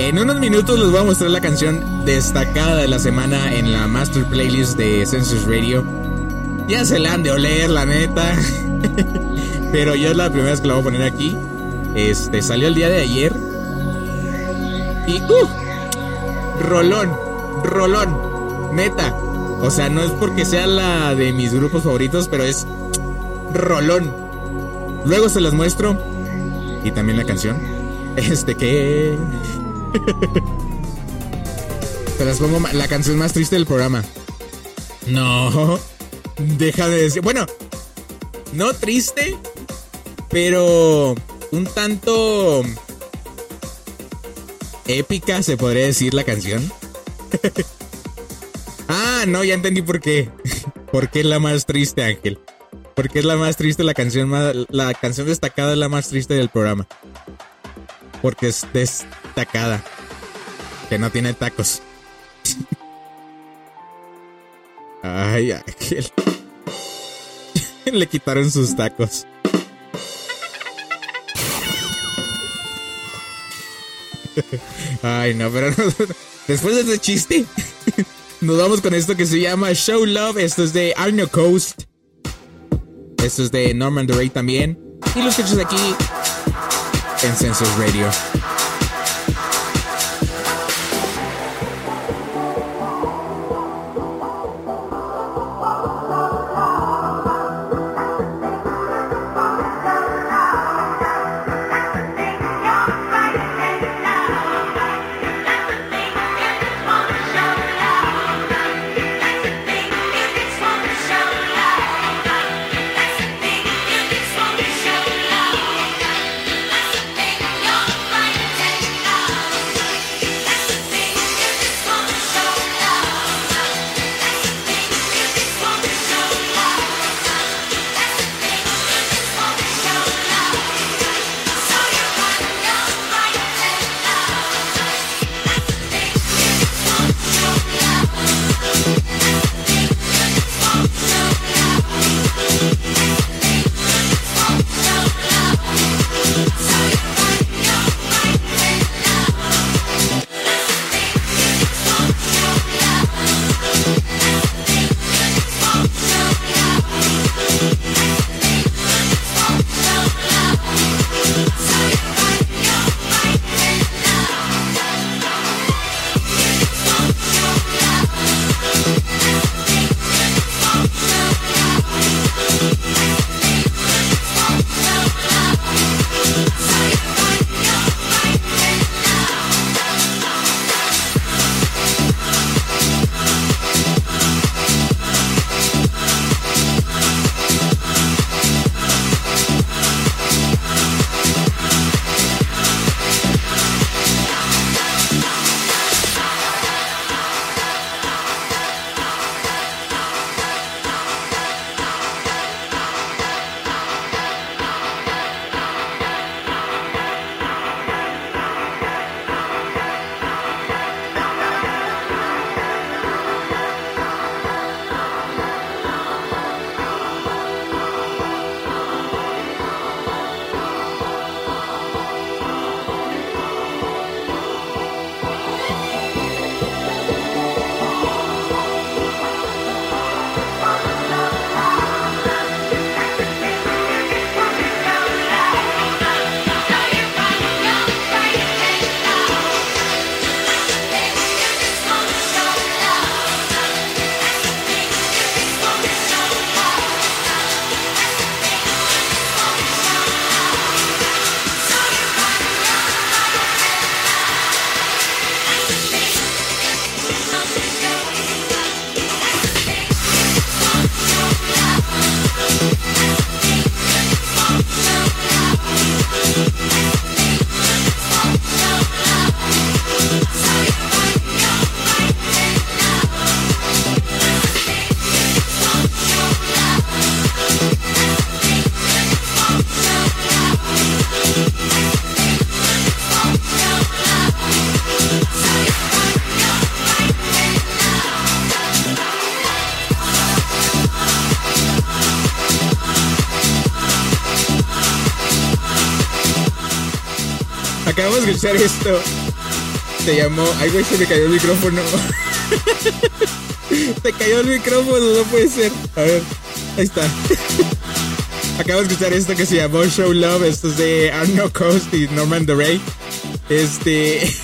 Speaker 4: En unos minutos les voy a mostrar la canción destacada de la semana en la Master Playlist de Census Radio. Ya se la han de oler, la neta. Pero yo es la primera vez que la voy a poner aquí. Este salió el día de ayer. Y ¡uh! Rolón, rolón, neta. O sea, no es porque sea la de mis grupos favoritos, pero es rolón. Luego se las muestro. Y también la canción. Este que. Se las pongo la canción más triste del programa. No. Deja de decir. Bueno. No triste. Pero. Un tanto. Épica, se podría decir la canción. ah, no, ya entendí por qué. ¿Por qué es la más triste, Ángel? Porque es la más triste, la canción más. La canción destacada es la más triste del programa. Porque es destacada. Que no tiene tacos. Ay, Ángel. Le quitaron sus tacos. Ay, no, pero después de ese chiste, nos vamos con esto que se llama Show Love. Esto es de Arno Coast. Esto es de Norman DeRay también. Y los escuchas aquí en Census Radio. Escuchar esto. Se llamó. Ay, güey, se me cayó el micrófono. se cayó el micrófono, no puede ser. A ver, ahí está. Acabamos de escuchar esto que se llamó Show Love. Esto es de Arno Coast y Norman DeRay. Este.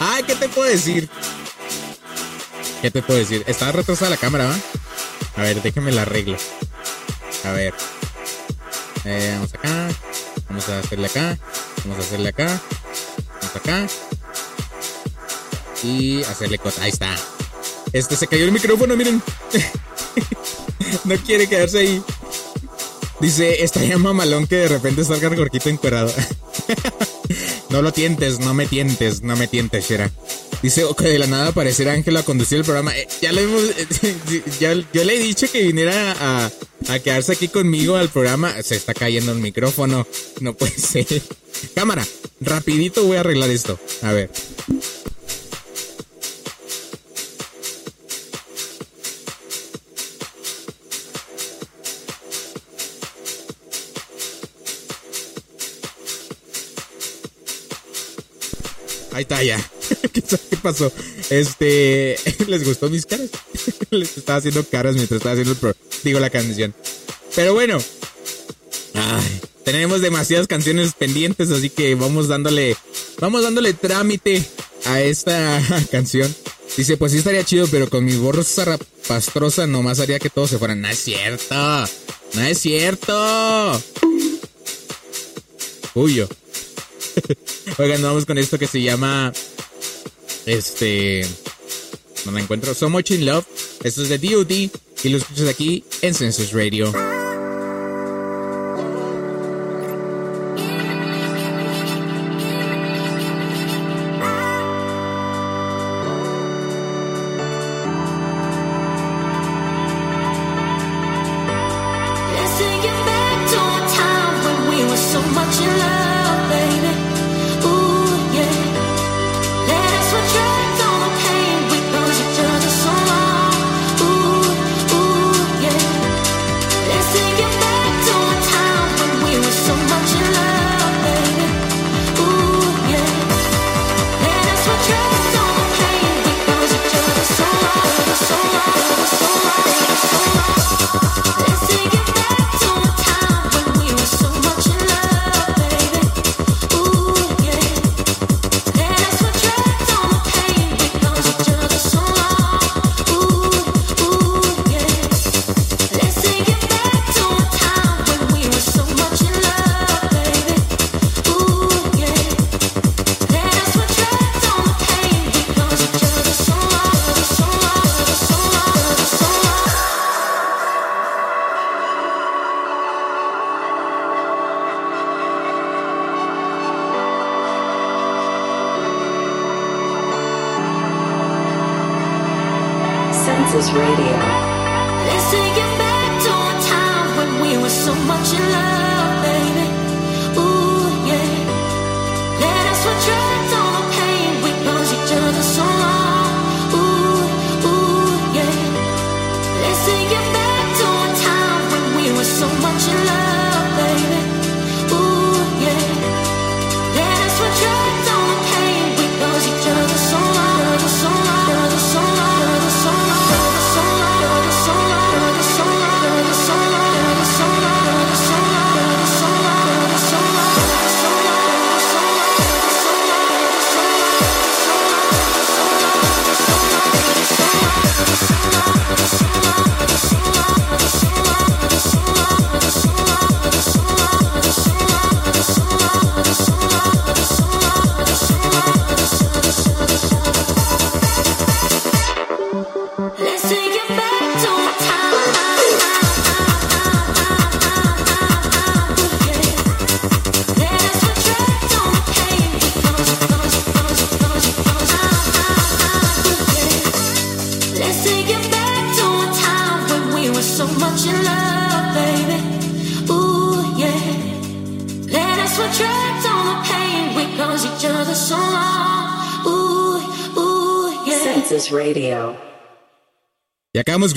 Speaker 4: Ay, ¿qué te puedo decir? ¿Qué te puedo decir? Está retrasada la cámara, ¿va? A ver, déjame la arreglo. A ver. Eh, vamos acá. Vamos a hacerle acá. Vamos a hacerle acá. Acá. Y hacerle cosa. Ahí está. Este se cayó el micrófono, miren. no quiere quedarse ahí. Dice, estaría mamalón que de repente salga el gorquito encuerado. no lo tientes, no me tientes, no me tientes, Shera. Dice que de la nada aparecerá Ángel a conducir el programa. Eh, ya lo hemos. Eh, ya, yo le he dicho que viniera a, quedarse aquí conmigo al programa. Se está cayendo el micrófono. No puede ser. Cámara, rapidito voy a arreglar esto. A ver. Ahí está ya. ¿Qué pasó? Este, ¿les gustó mis caras? Les estaba haciendo caras mientras estaba haciendo el pro, digo la canción. Pero bueno, tenemos demasiadas canciones pendientes, así que vamos dándole, vamos dándole trámite a esta canción. Dice, pues sí estaría chido, pero con mi voz zarrapastrosa nomás haría que todos se fueran. No es cierto, no es cierto. Huyo. Oigan, vamos con esto que se llama. Este. No me encuentro. So Much in Love. Esto es de DOD. Y lo escuchas aquí en Census Radio.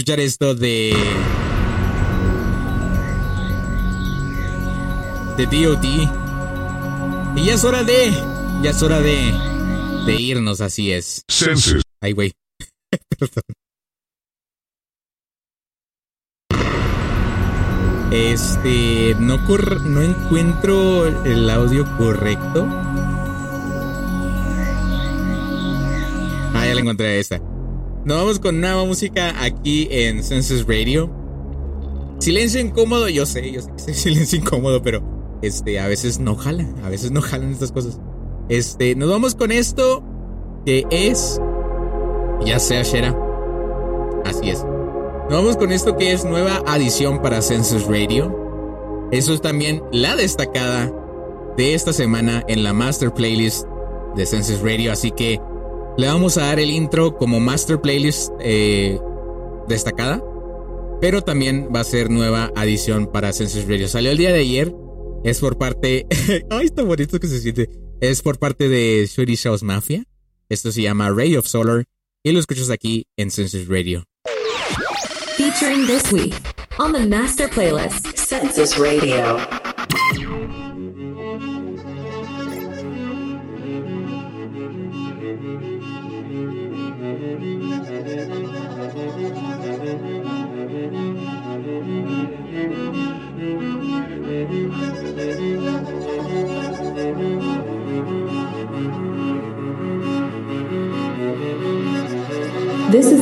Speaker 4: Escuchar esto de. De DOD. Y ya es hora de. Ya es hora de. De irnos, así es.
Speaker 1: Census.
Speaker 4: Ay, güey. Perdón. Este. No, cor- no encuentro el audio correcto. Ah, ya la encontré esta. Nos vamos con nueva música aquí en Census Radio. Silencio incómodo, yo sé, yo sé que es silencio incómodo, pero este, a veces no jala, a veces no jalan estas cosas. Este, nos vamos con esto que es. Ya sea Shera. Así es. Nos vamos con esto que es nueva adición para Census Radio. Eso es también la destacada de esta semana en la Master Playlist de Census Radio. Así que le vamos a dar el intro como Master Playlist eh, destacada. Pero también va a ser nueva adición para Census Radio. Salió el día de ayer. Es por parte. Ay, está bonito que se siente. Es por parte de Swedish House Mafia. Esto se llama Ray of Solar. Y lo escuchas aquí en Census Radio.
Speaker 2: Featuring this week on the Master Playlist, Census Radio.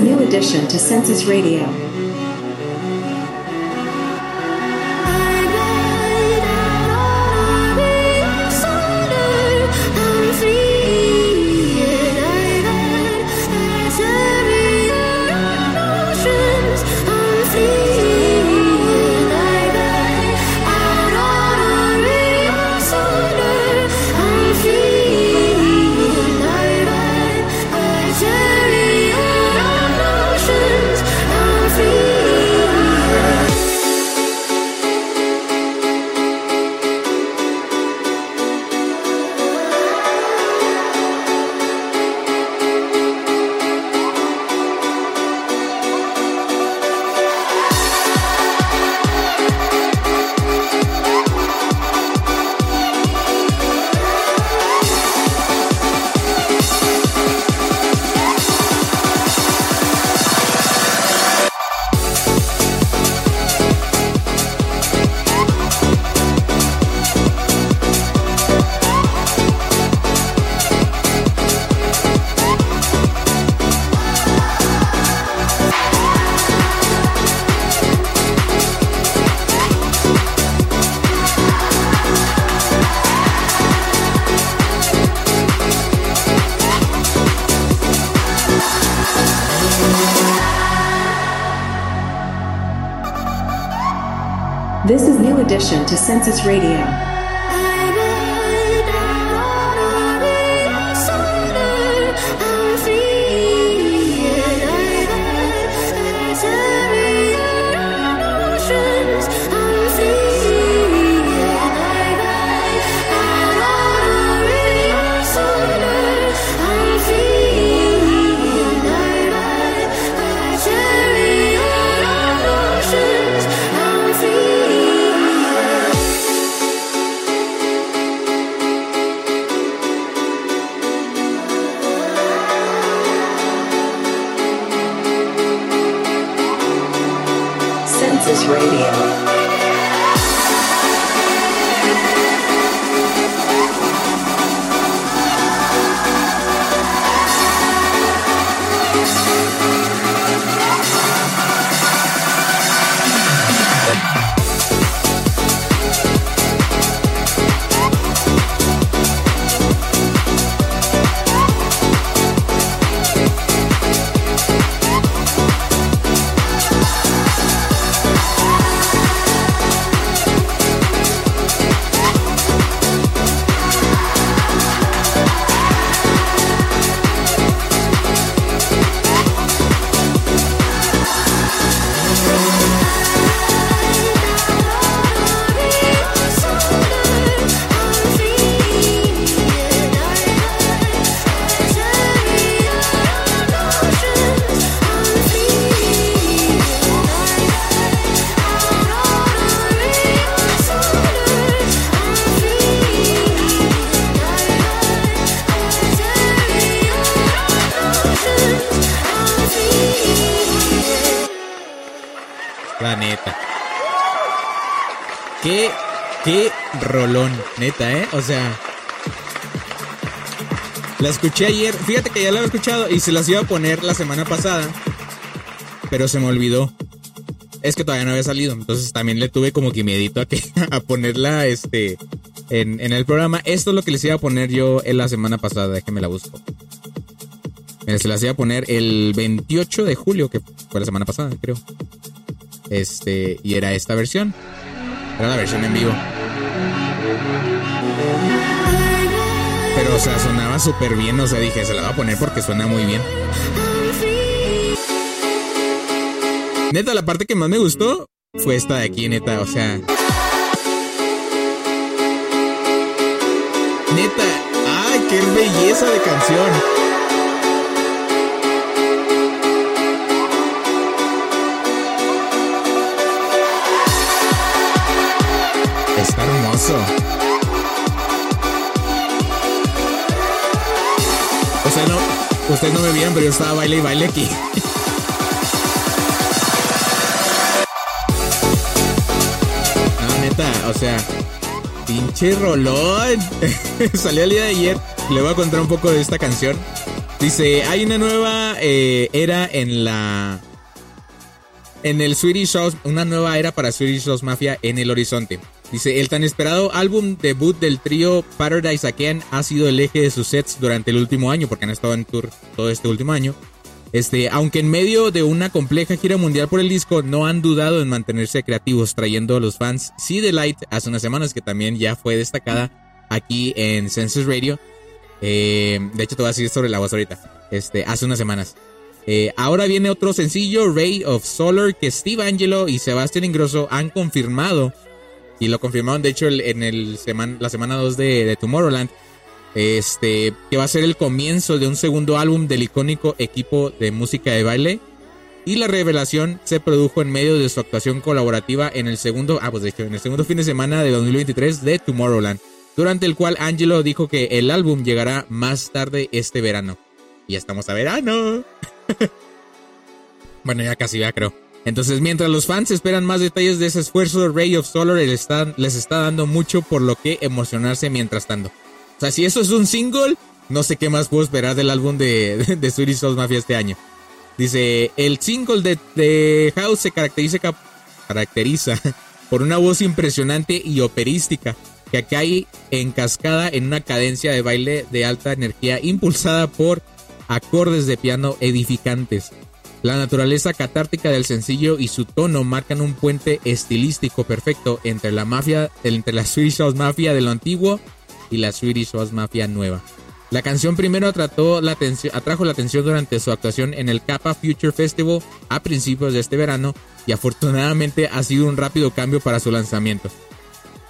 Speaker 2: New addition to Census Radio. Census Radio. Census Radio.
Speaker 4: ¿Eh? O sea. La escuché ayer. Fíjate que ya la había escuchado y se las iba a poner la semana pasada. Pero se me olvidó. Es que todavía no había salido. Entonces también le tuve como que miedito a, que, a ponerla este, en, en el programa. Esto es lo que les iba a poner yo en la semana pasada. Déjenme la busco. Se las iba a poner el 28 de julio, que fue la semana pasada, creo. Este, y era esta versión. Era la versión en vivo. Pero, o sea, sonaba súper bien. O sea, dije, se la voy a poner porque suena muy bien. Neta, la parte que más me gustó fue esta de aquí, neta. O sea. Neta. ¡Ay, qué belleza de canción! Está hermoso. Usted no, usted no me veían, pero yo estaba baile y baile aquí. No, neta, o sea, pinche rolón. Salió el día de ayer. Le voy a contar un poco de esta canción. Dice, hay una nueva eh, era en la... En el Swedish House, una nueva era para Swedish House Mafia en el horizonte. Dice, el tan esperado álbum debut del trío Paradise Again ha sido el eje de sus sets durante el último año, porque han estado en tour todo este último año. Este, aunque en medio de una compleja gira mundial por el disco, no han dudado en mantenerse creativos, trayendo a los fans See the Light hace unas semanas, que también ya fue destacada aquí en Census Radio. Eh, de hecho, te voy a decir sobre la voz ahorita. Este, hace unas semanas. Eh, ahora viene otro sencillo, Ray of Solar, que Steve Angelo y Sebastián Ingrosso han confirmado. Y lo confirmaron, de hecho, en el seman- la semana 2 de, de Tomorrowland. Este, que va a ser el comienzo de un segundo álbum del icónico equipo de música de baile. Y la revelación se produjo en medio de su actuación colaborativa en el segundo, ah, pues de hecho, en el segundo fin de semana de 2023 de Tomorrowland, durante el cual Angelo dijo que el álbum llegará más tarde este verano. Y ya estamos a verano. bueno, ya casi ya creo. Entonces, mientras los fans esperan más detalles de ese esfuerzo, Ray of Solar les está, les está dando mucho por lo que emocionarse mientras tanto. O sea, si eso es un single, no sé qué más puedo esperar del álbum de, de, de House Mafia este año. Dice, el single de, de House se caracteriza por una voz impresionante y operística, que cae en cascada en una cadencia de baile de alta energía impulsada por acordes de piano edificantes. La naturaleza catártica del sencillo y su tono marcan un puente estilístico perfecto entre la mafia, entre la Swedish House Mafia de lo antiguo y la Swedish House Mafia nueva. La canción primero trató la atrajo la atención durante su actuación en el Kappa Future Festival a principios de este verano y afortunadamente ha sido un rápido cambio para su lanzamiento.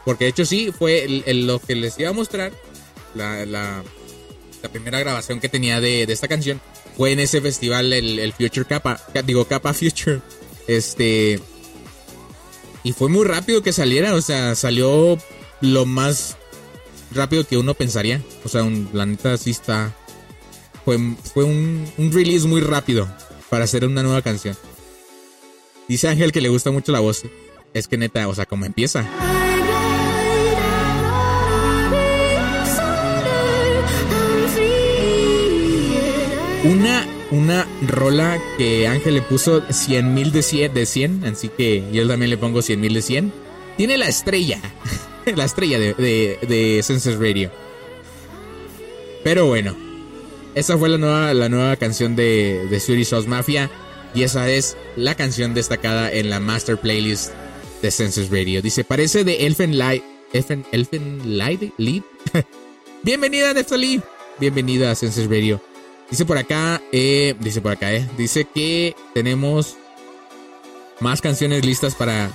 Speaker 4: Porque de hecho sí, fue lo que les iba a mostrar, la- la primera grabación que tenía de, esta canción fue en ese festival, el, Future Kappa, digo Kappa Future, este... Y fue muy rápido que saliera, o sea, salió lo más rápido que uno pensaría. O sea, un, la neta sí está... Fue, fue un, un release muy rápido para hacer una nueva canción. Dice Ángel que le gusta mucho la voz. Es que neta, o sea, como empieza. Una, una rola que Ángel le puso 100 mil de 100, de 100, así que yo también le pongo 100 mil de 100. Tiene la estrella, la estrella de, de, Census Radio. Pero bueno, esa fue la nueva, la nueva canción de, de Swedish House Mafia. Y esa es la canción destacada en la Master Playlist de Census Radio. Dice, parece de Elfen Light. Elfen, Elfen Light Lead. Bienvenida, Neftali. Bienvenida a Census Radio. Dice por acá, eh, dice por acá, eh. Dice que tenemos más canciones listas para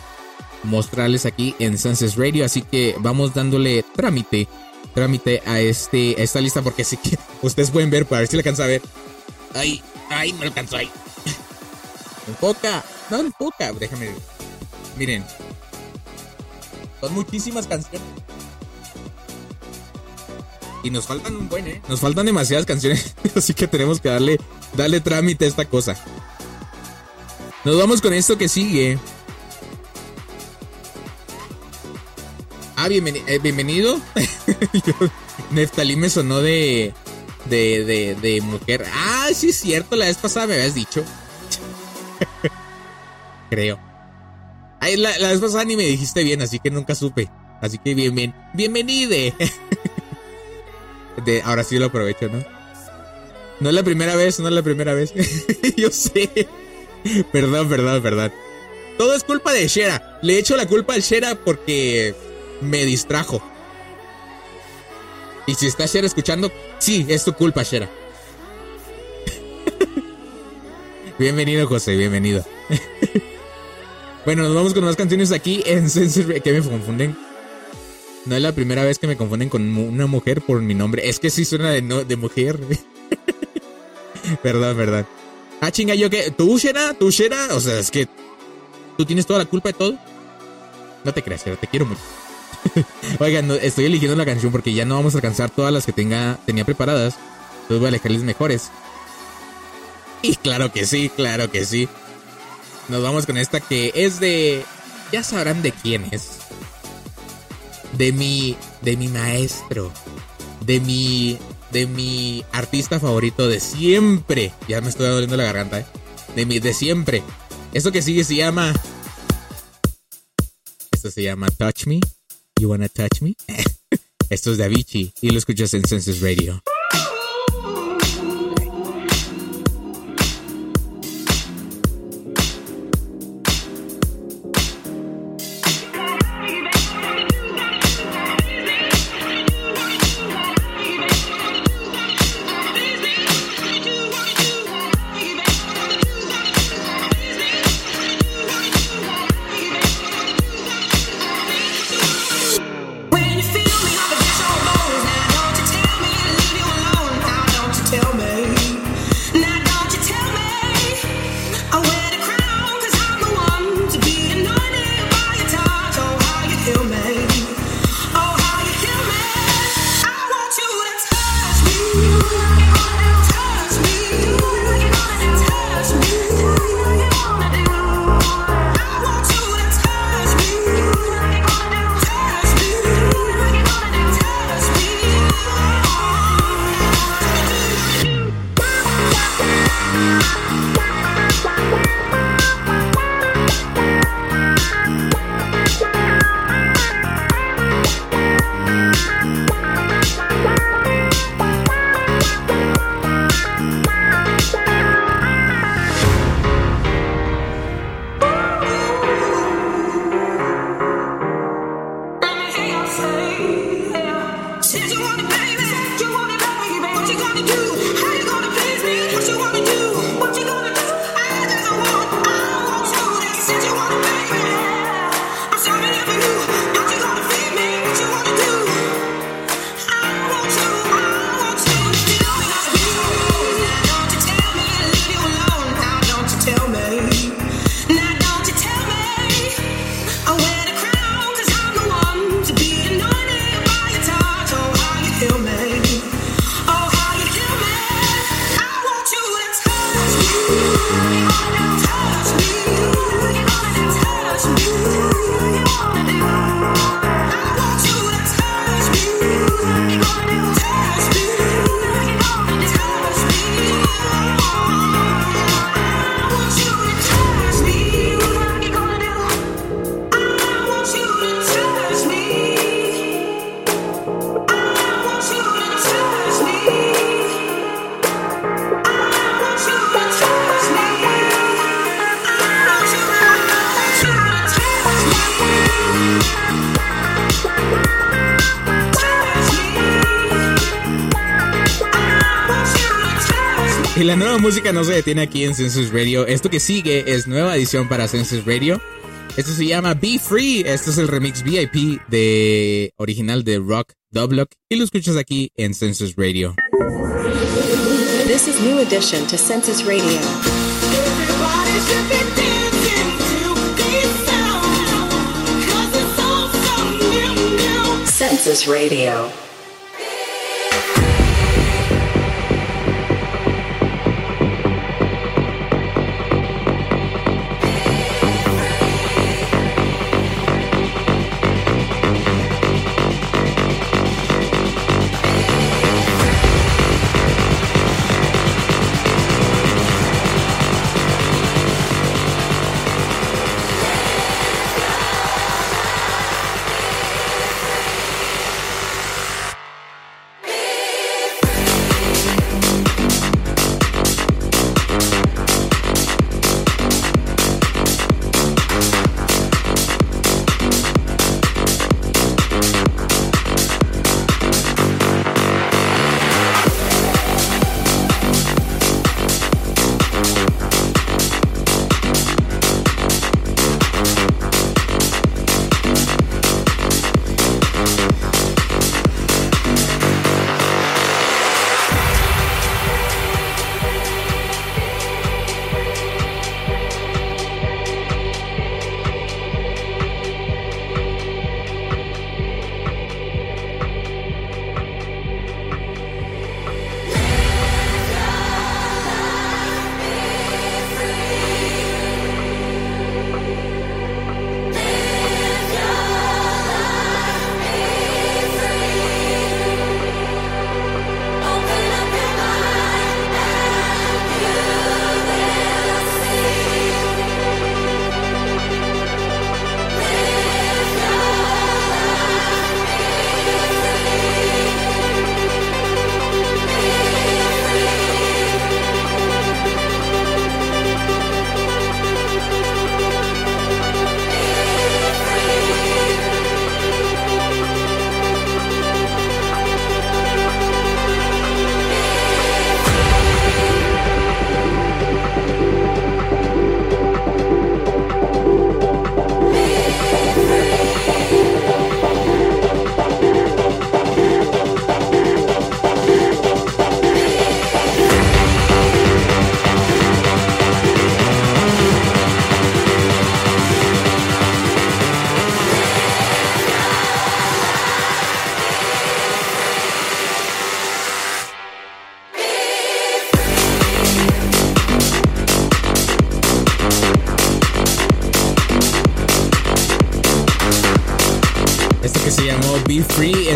Speaker 4: mostrarles aquí en Census Radio. Así que vamos dándole trámite, trámite a este, a esta lista porque sí que ustedes pueden ver, para ver si le alcanza a ver. Ay, ay, no alcanzó ahí. Enfoca, no enfoca, déjame. ver. Miren, son muchísimas canciones. Y nos faltan un buen, ¿eh? Nos faltan demasiadas canciones. Así que tenemos que darle, darle trámite a esta cosa. Nos vamos con esto que sigue. Ah, bienveni- eh, bienvenido. Neftalí me sonó de, de, de, de mujer. Ah, sí es cierto, la vez pasada me habías dicho. Creo. Ay, la, la vez pasada ni me dijiste bien, así que nunca supe. Así que bien, bien, bienvenide. De, ahora sí lo aprovecho, ¿no? No es la primera vez, no es la primera vez. Yo sé. Perdón, perdón, perdón. Todo es culpa de Shera. Le echo la culpa al Shera porque me distrajo. Y si está Shera escuchando, sí, es tu culpa, Shera. bienvenido, José, bienvenido. bueno, nos vamos con más canciones aquí en Sensor. Que me confunden. No es la primera vez que me confunden con una mujer por mi nombre. Es que sí suena de, no, de mujer. perdón, perdón. Ah, chinga, yo que. ¿Tú, Shera? ¿Tú, Shera? O sea, es que. ¿Tú tienes toda la culpa de todo? No te creas, Shera, te quiero mucho. Oigan, estoy eligiendo la canción porque ya no vamos a alcanzar todas las que tenga, tenía preparadas. Entonces voy a elegirles mejores. Y claro que sí, claro que sí. Nos vamos con esta que es de. Ya sabrán de quién es
Speaker 6: de mi, de mi maestro, de mi, de mi artista favorito de siempre. Ya me estoy doliendo la garganta, ¿eh? De mi, de siempre. Esto que sigue se llama... Esto se llama Touch Me. You Wanna Touch Me. Esto es Davichi y lo escuchas en Census Radio. la nueva música no se detiene aquí en Census Radio, esto que sigue es nueva edición para Census Radio. Esto se llama Be Free. Este es el remix VIP de original de Rock Dublock y lo escuchas aquí en Census Radio.
Speaker 9: This is new addition to Census Radio. Census Radio.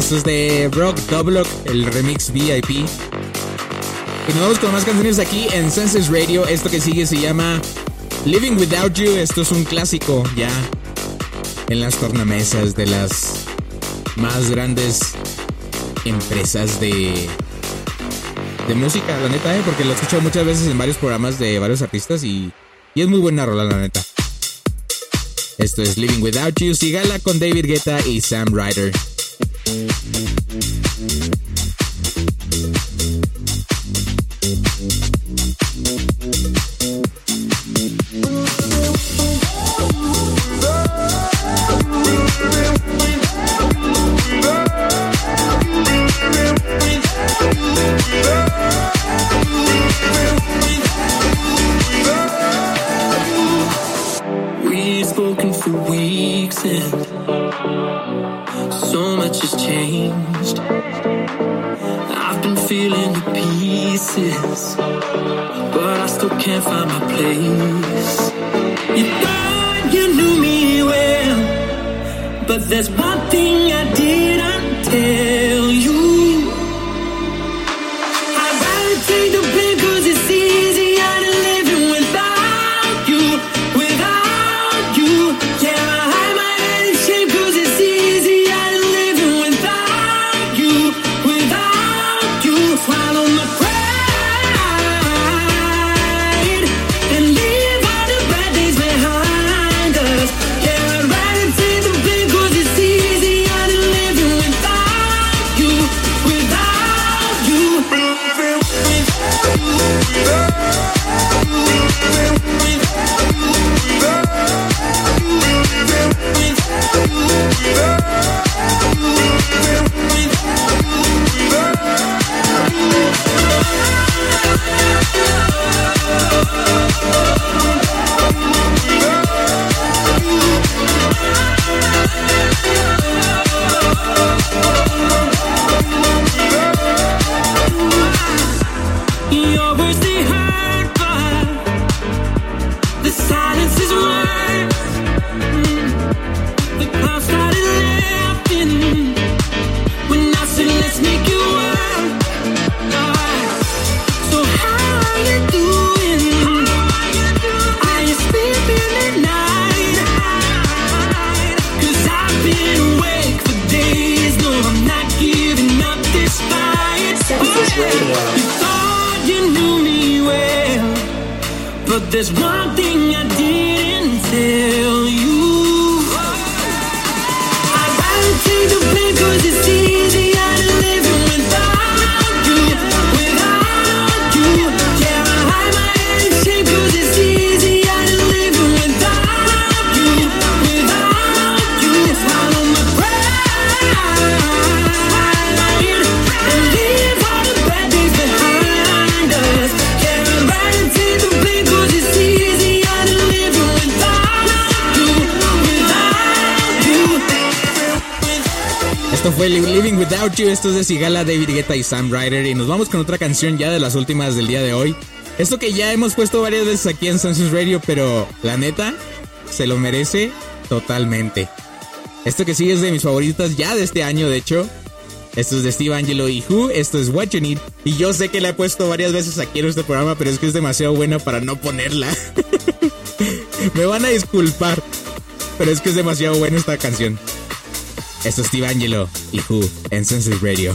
Speaker 6: Esto es de Brock Doblock, el remix VIP. Vamos con más canciones aquí en Senses Radio. Esto que sigue se llama Living Without You. Esto es un clásico ya en las tornamesas de las más grandes empresas de de música, la neta, ¿eh? porque lo he escuchado muchas veces en varios programas de varios artistas y, y es muy buena rola, la neta. Esto es Living Without You, sígala con David Guetta y Sam Ryder. Sigala, David Guetta y Sam Ryder y nos vamos con otra canción ya de las últimas del día de hoy. Esto que ya hemos puesto varias veces aquí en Census Radio, pero la neta, se lo merece totalmente. Esto que sigue es de mis favoritas ya de este año, de hecho. Esto es de Steve Angelo y Who, esto es What You Need. Y yo sé que la he puesto varias veces aquí en este programa, pero es que es demasiado buena para no ponerla. Me van a disculpar, pero es que es demasiado buena esta canción. Esto es Steve Angelo y Who en Census Radio.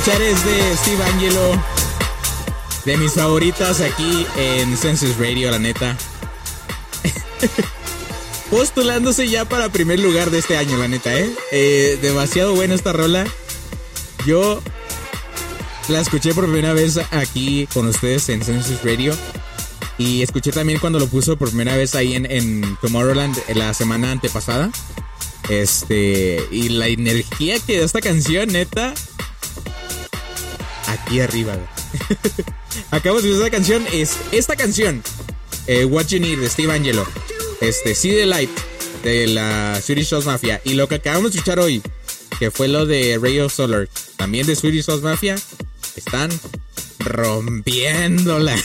Speaker 4: Escuchar es de Steve Angelo. De mis favoritas aquí en Census Radio, la neta. Postulándose ya para primer lugar de este año, la neta, ¿eh? Eh, demasiado buena esta rola. Yo la escuché por primera vez aquí con ustedes en Census Radio. Y escuché también cuando lo puso por primera vez ahí en, Tomorrowland eh, la semana antepasada. Este, y la energía que da esta canción, neta. Aquí arriba. Acabamos de escuchar esta canción. Es esta canción. What You Need de Steve Angelo. Este, See the Light de la Swedish House Mafia. Y lo que acabamos de escuchar hoy, que fue lo de Radio Solar, también de Swedish House Mafia, están rompiéndola.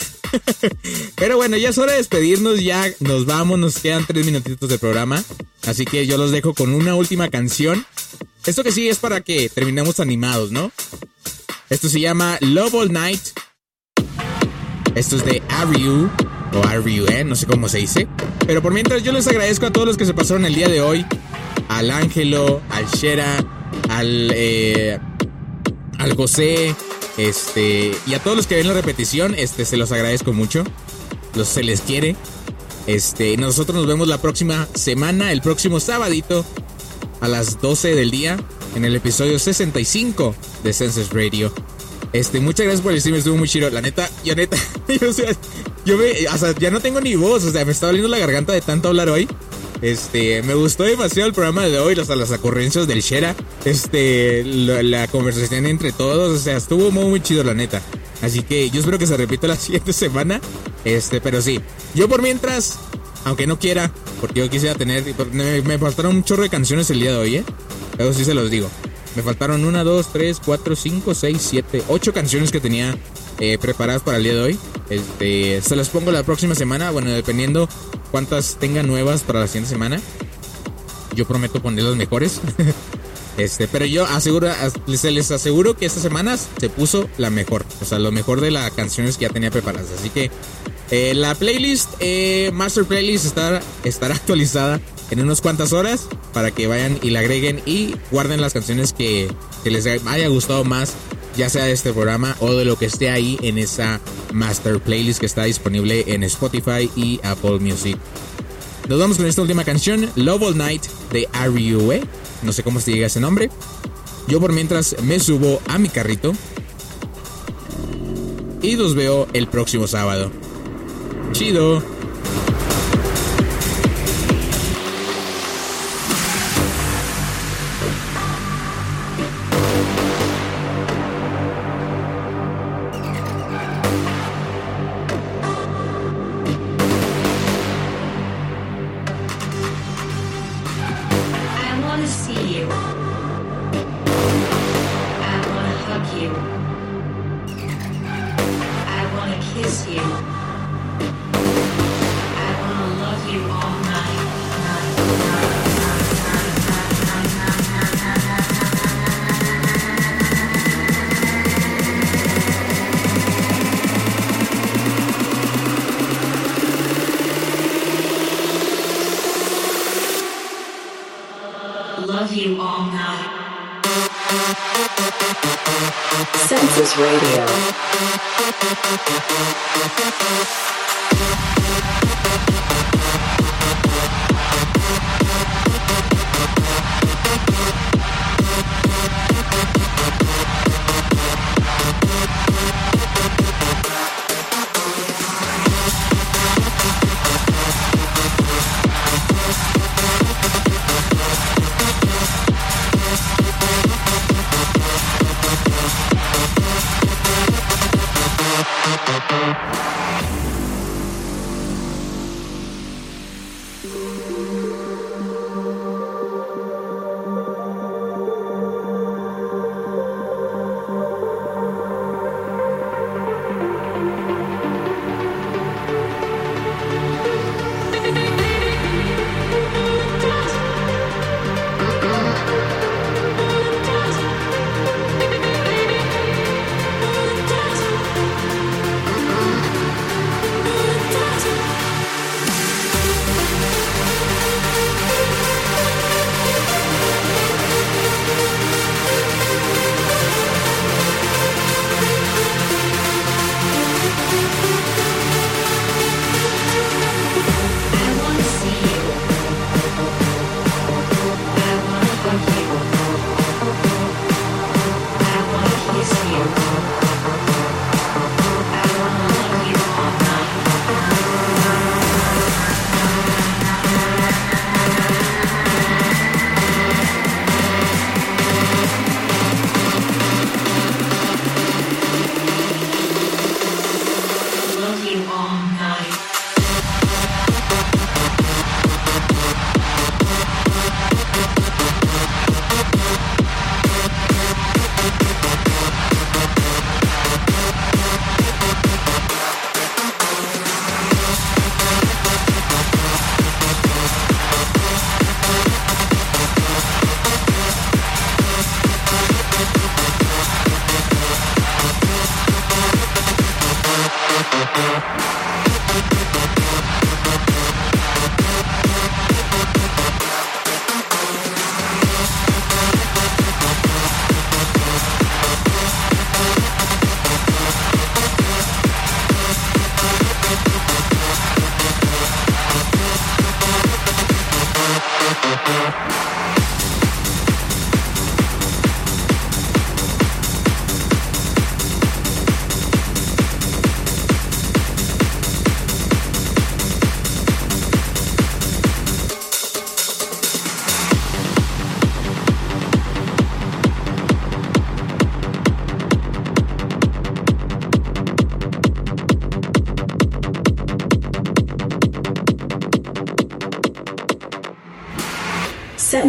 Speaker 4: Pero bueno, ya es hora de despedirnos, ya nos vamos, nos quedan tres minutitos de programa. Así que yo los dejo con una última canción. Esto que sí es para que terminemos animados, ¿no? Esto se llama Love All Night. Esto es de Ariu, o Ariu, ¿eh? no sé cómo se dice. Pero por mientras yo les agradezco a todos los que se pasaron el día de hoy. Al Ángelo, al Shera, al, eh, al José, este, y a todos los que ven la repetición, este, se los agradezco mucho. Los, se les quiere. Este, nosotros nos vemos la próxima semana, el próximo sabadito, a las 12 del día, en el episodio 65 de Census Radio. Este, muchas gracias por el estuvo muy chido. La neta, yo neta, yo, o sea, yo me, o sea, ya no tengo ni voz, o sea, me está doliendo la garganta de tanto hablar hoy. Este, me gustó demasiado el programa de hoy, hasta las ocurrencias del Shera. Este, la, la conversación entre todos, o sea, estuvo muy, muy chido, la neta. Así que yo espero que se repita la siguiente semana. Este, pero sí, yo por mientras, aunque no quiera, porque yo quisiera tener, me, me faltaron un chorro de canciones el día de hoy, ¿eh? Eso sí se los digo. Me faltaron una, dos, tres, cuatro, cinco, seis, siete, ocho canciones que tenía eh, preparadas para el día de hoy. Este, se las pongo la próxima semana, bueno, dependiendo cuántas tenga nuevas para la siguiente semana. Yo prometo poner las mejores. Este, pero yo aseguro, as- les, aseguro que esta semana se puso la mejor. O sea, lo mejor de las canciones que ya tenía preparadas. Así que eh, la playlist, eh, Master Playlist, estará, estará actualizada en unas cuantas horas para que vayan y la agreguen y guarden las canciones que, les haya gustado más, ya sea de este programa o de lo que esté ahí en esa Master Playlist que está disponible en Spotify y Apple Music. Nos vamos con esta última canción, Love All Night de R.U.E. No sé cómo se llega ese nombre. Yo por mientras me subo a mi carrito. Y los veo el próximo sábado. Chido.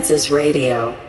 Speaker 9: Census Radio.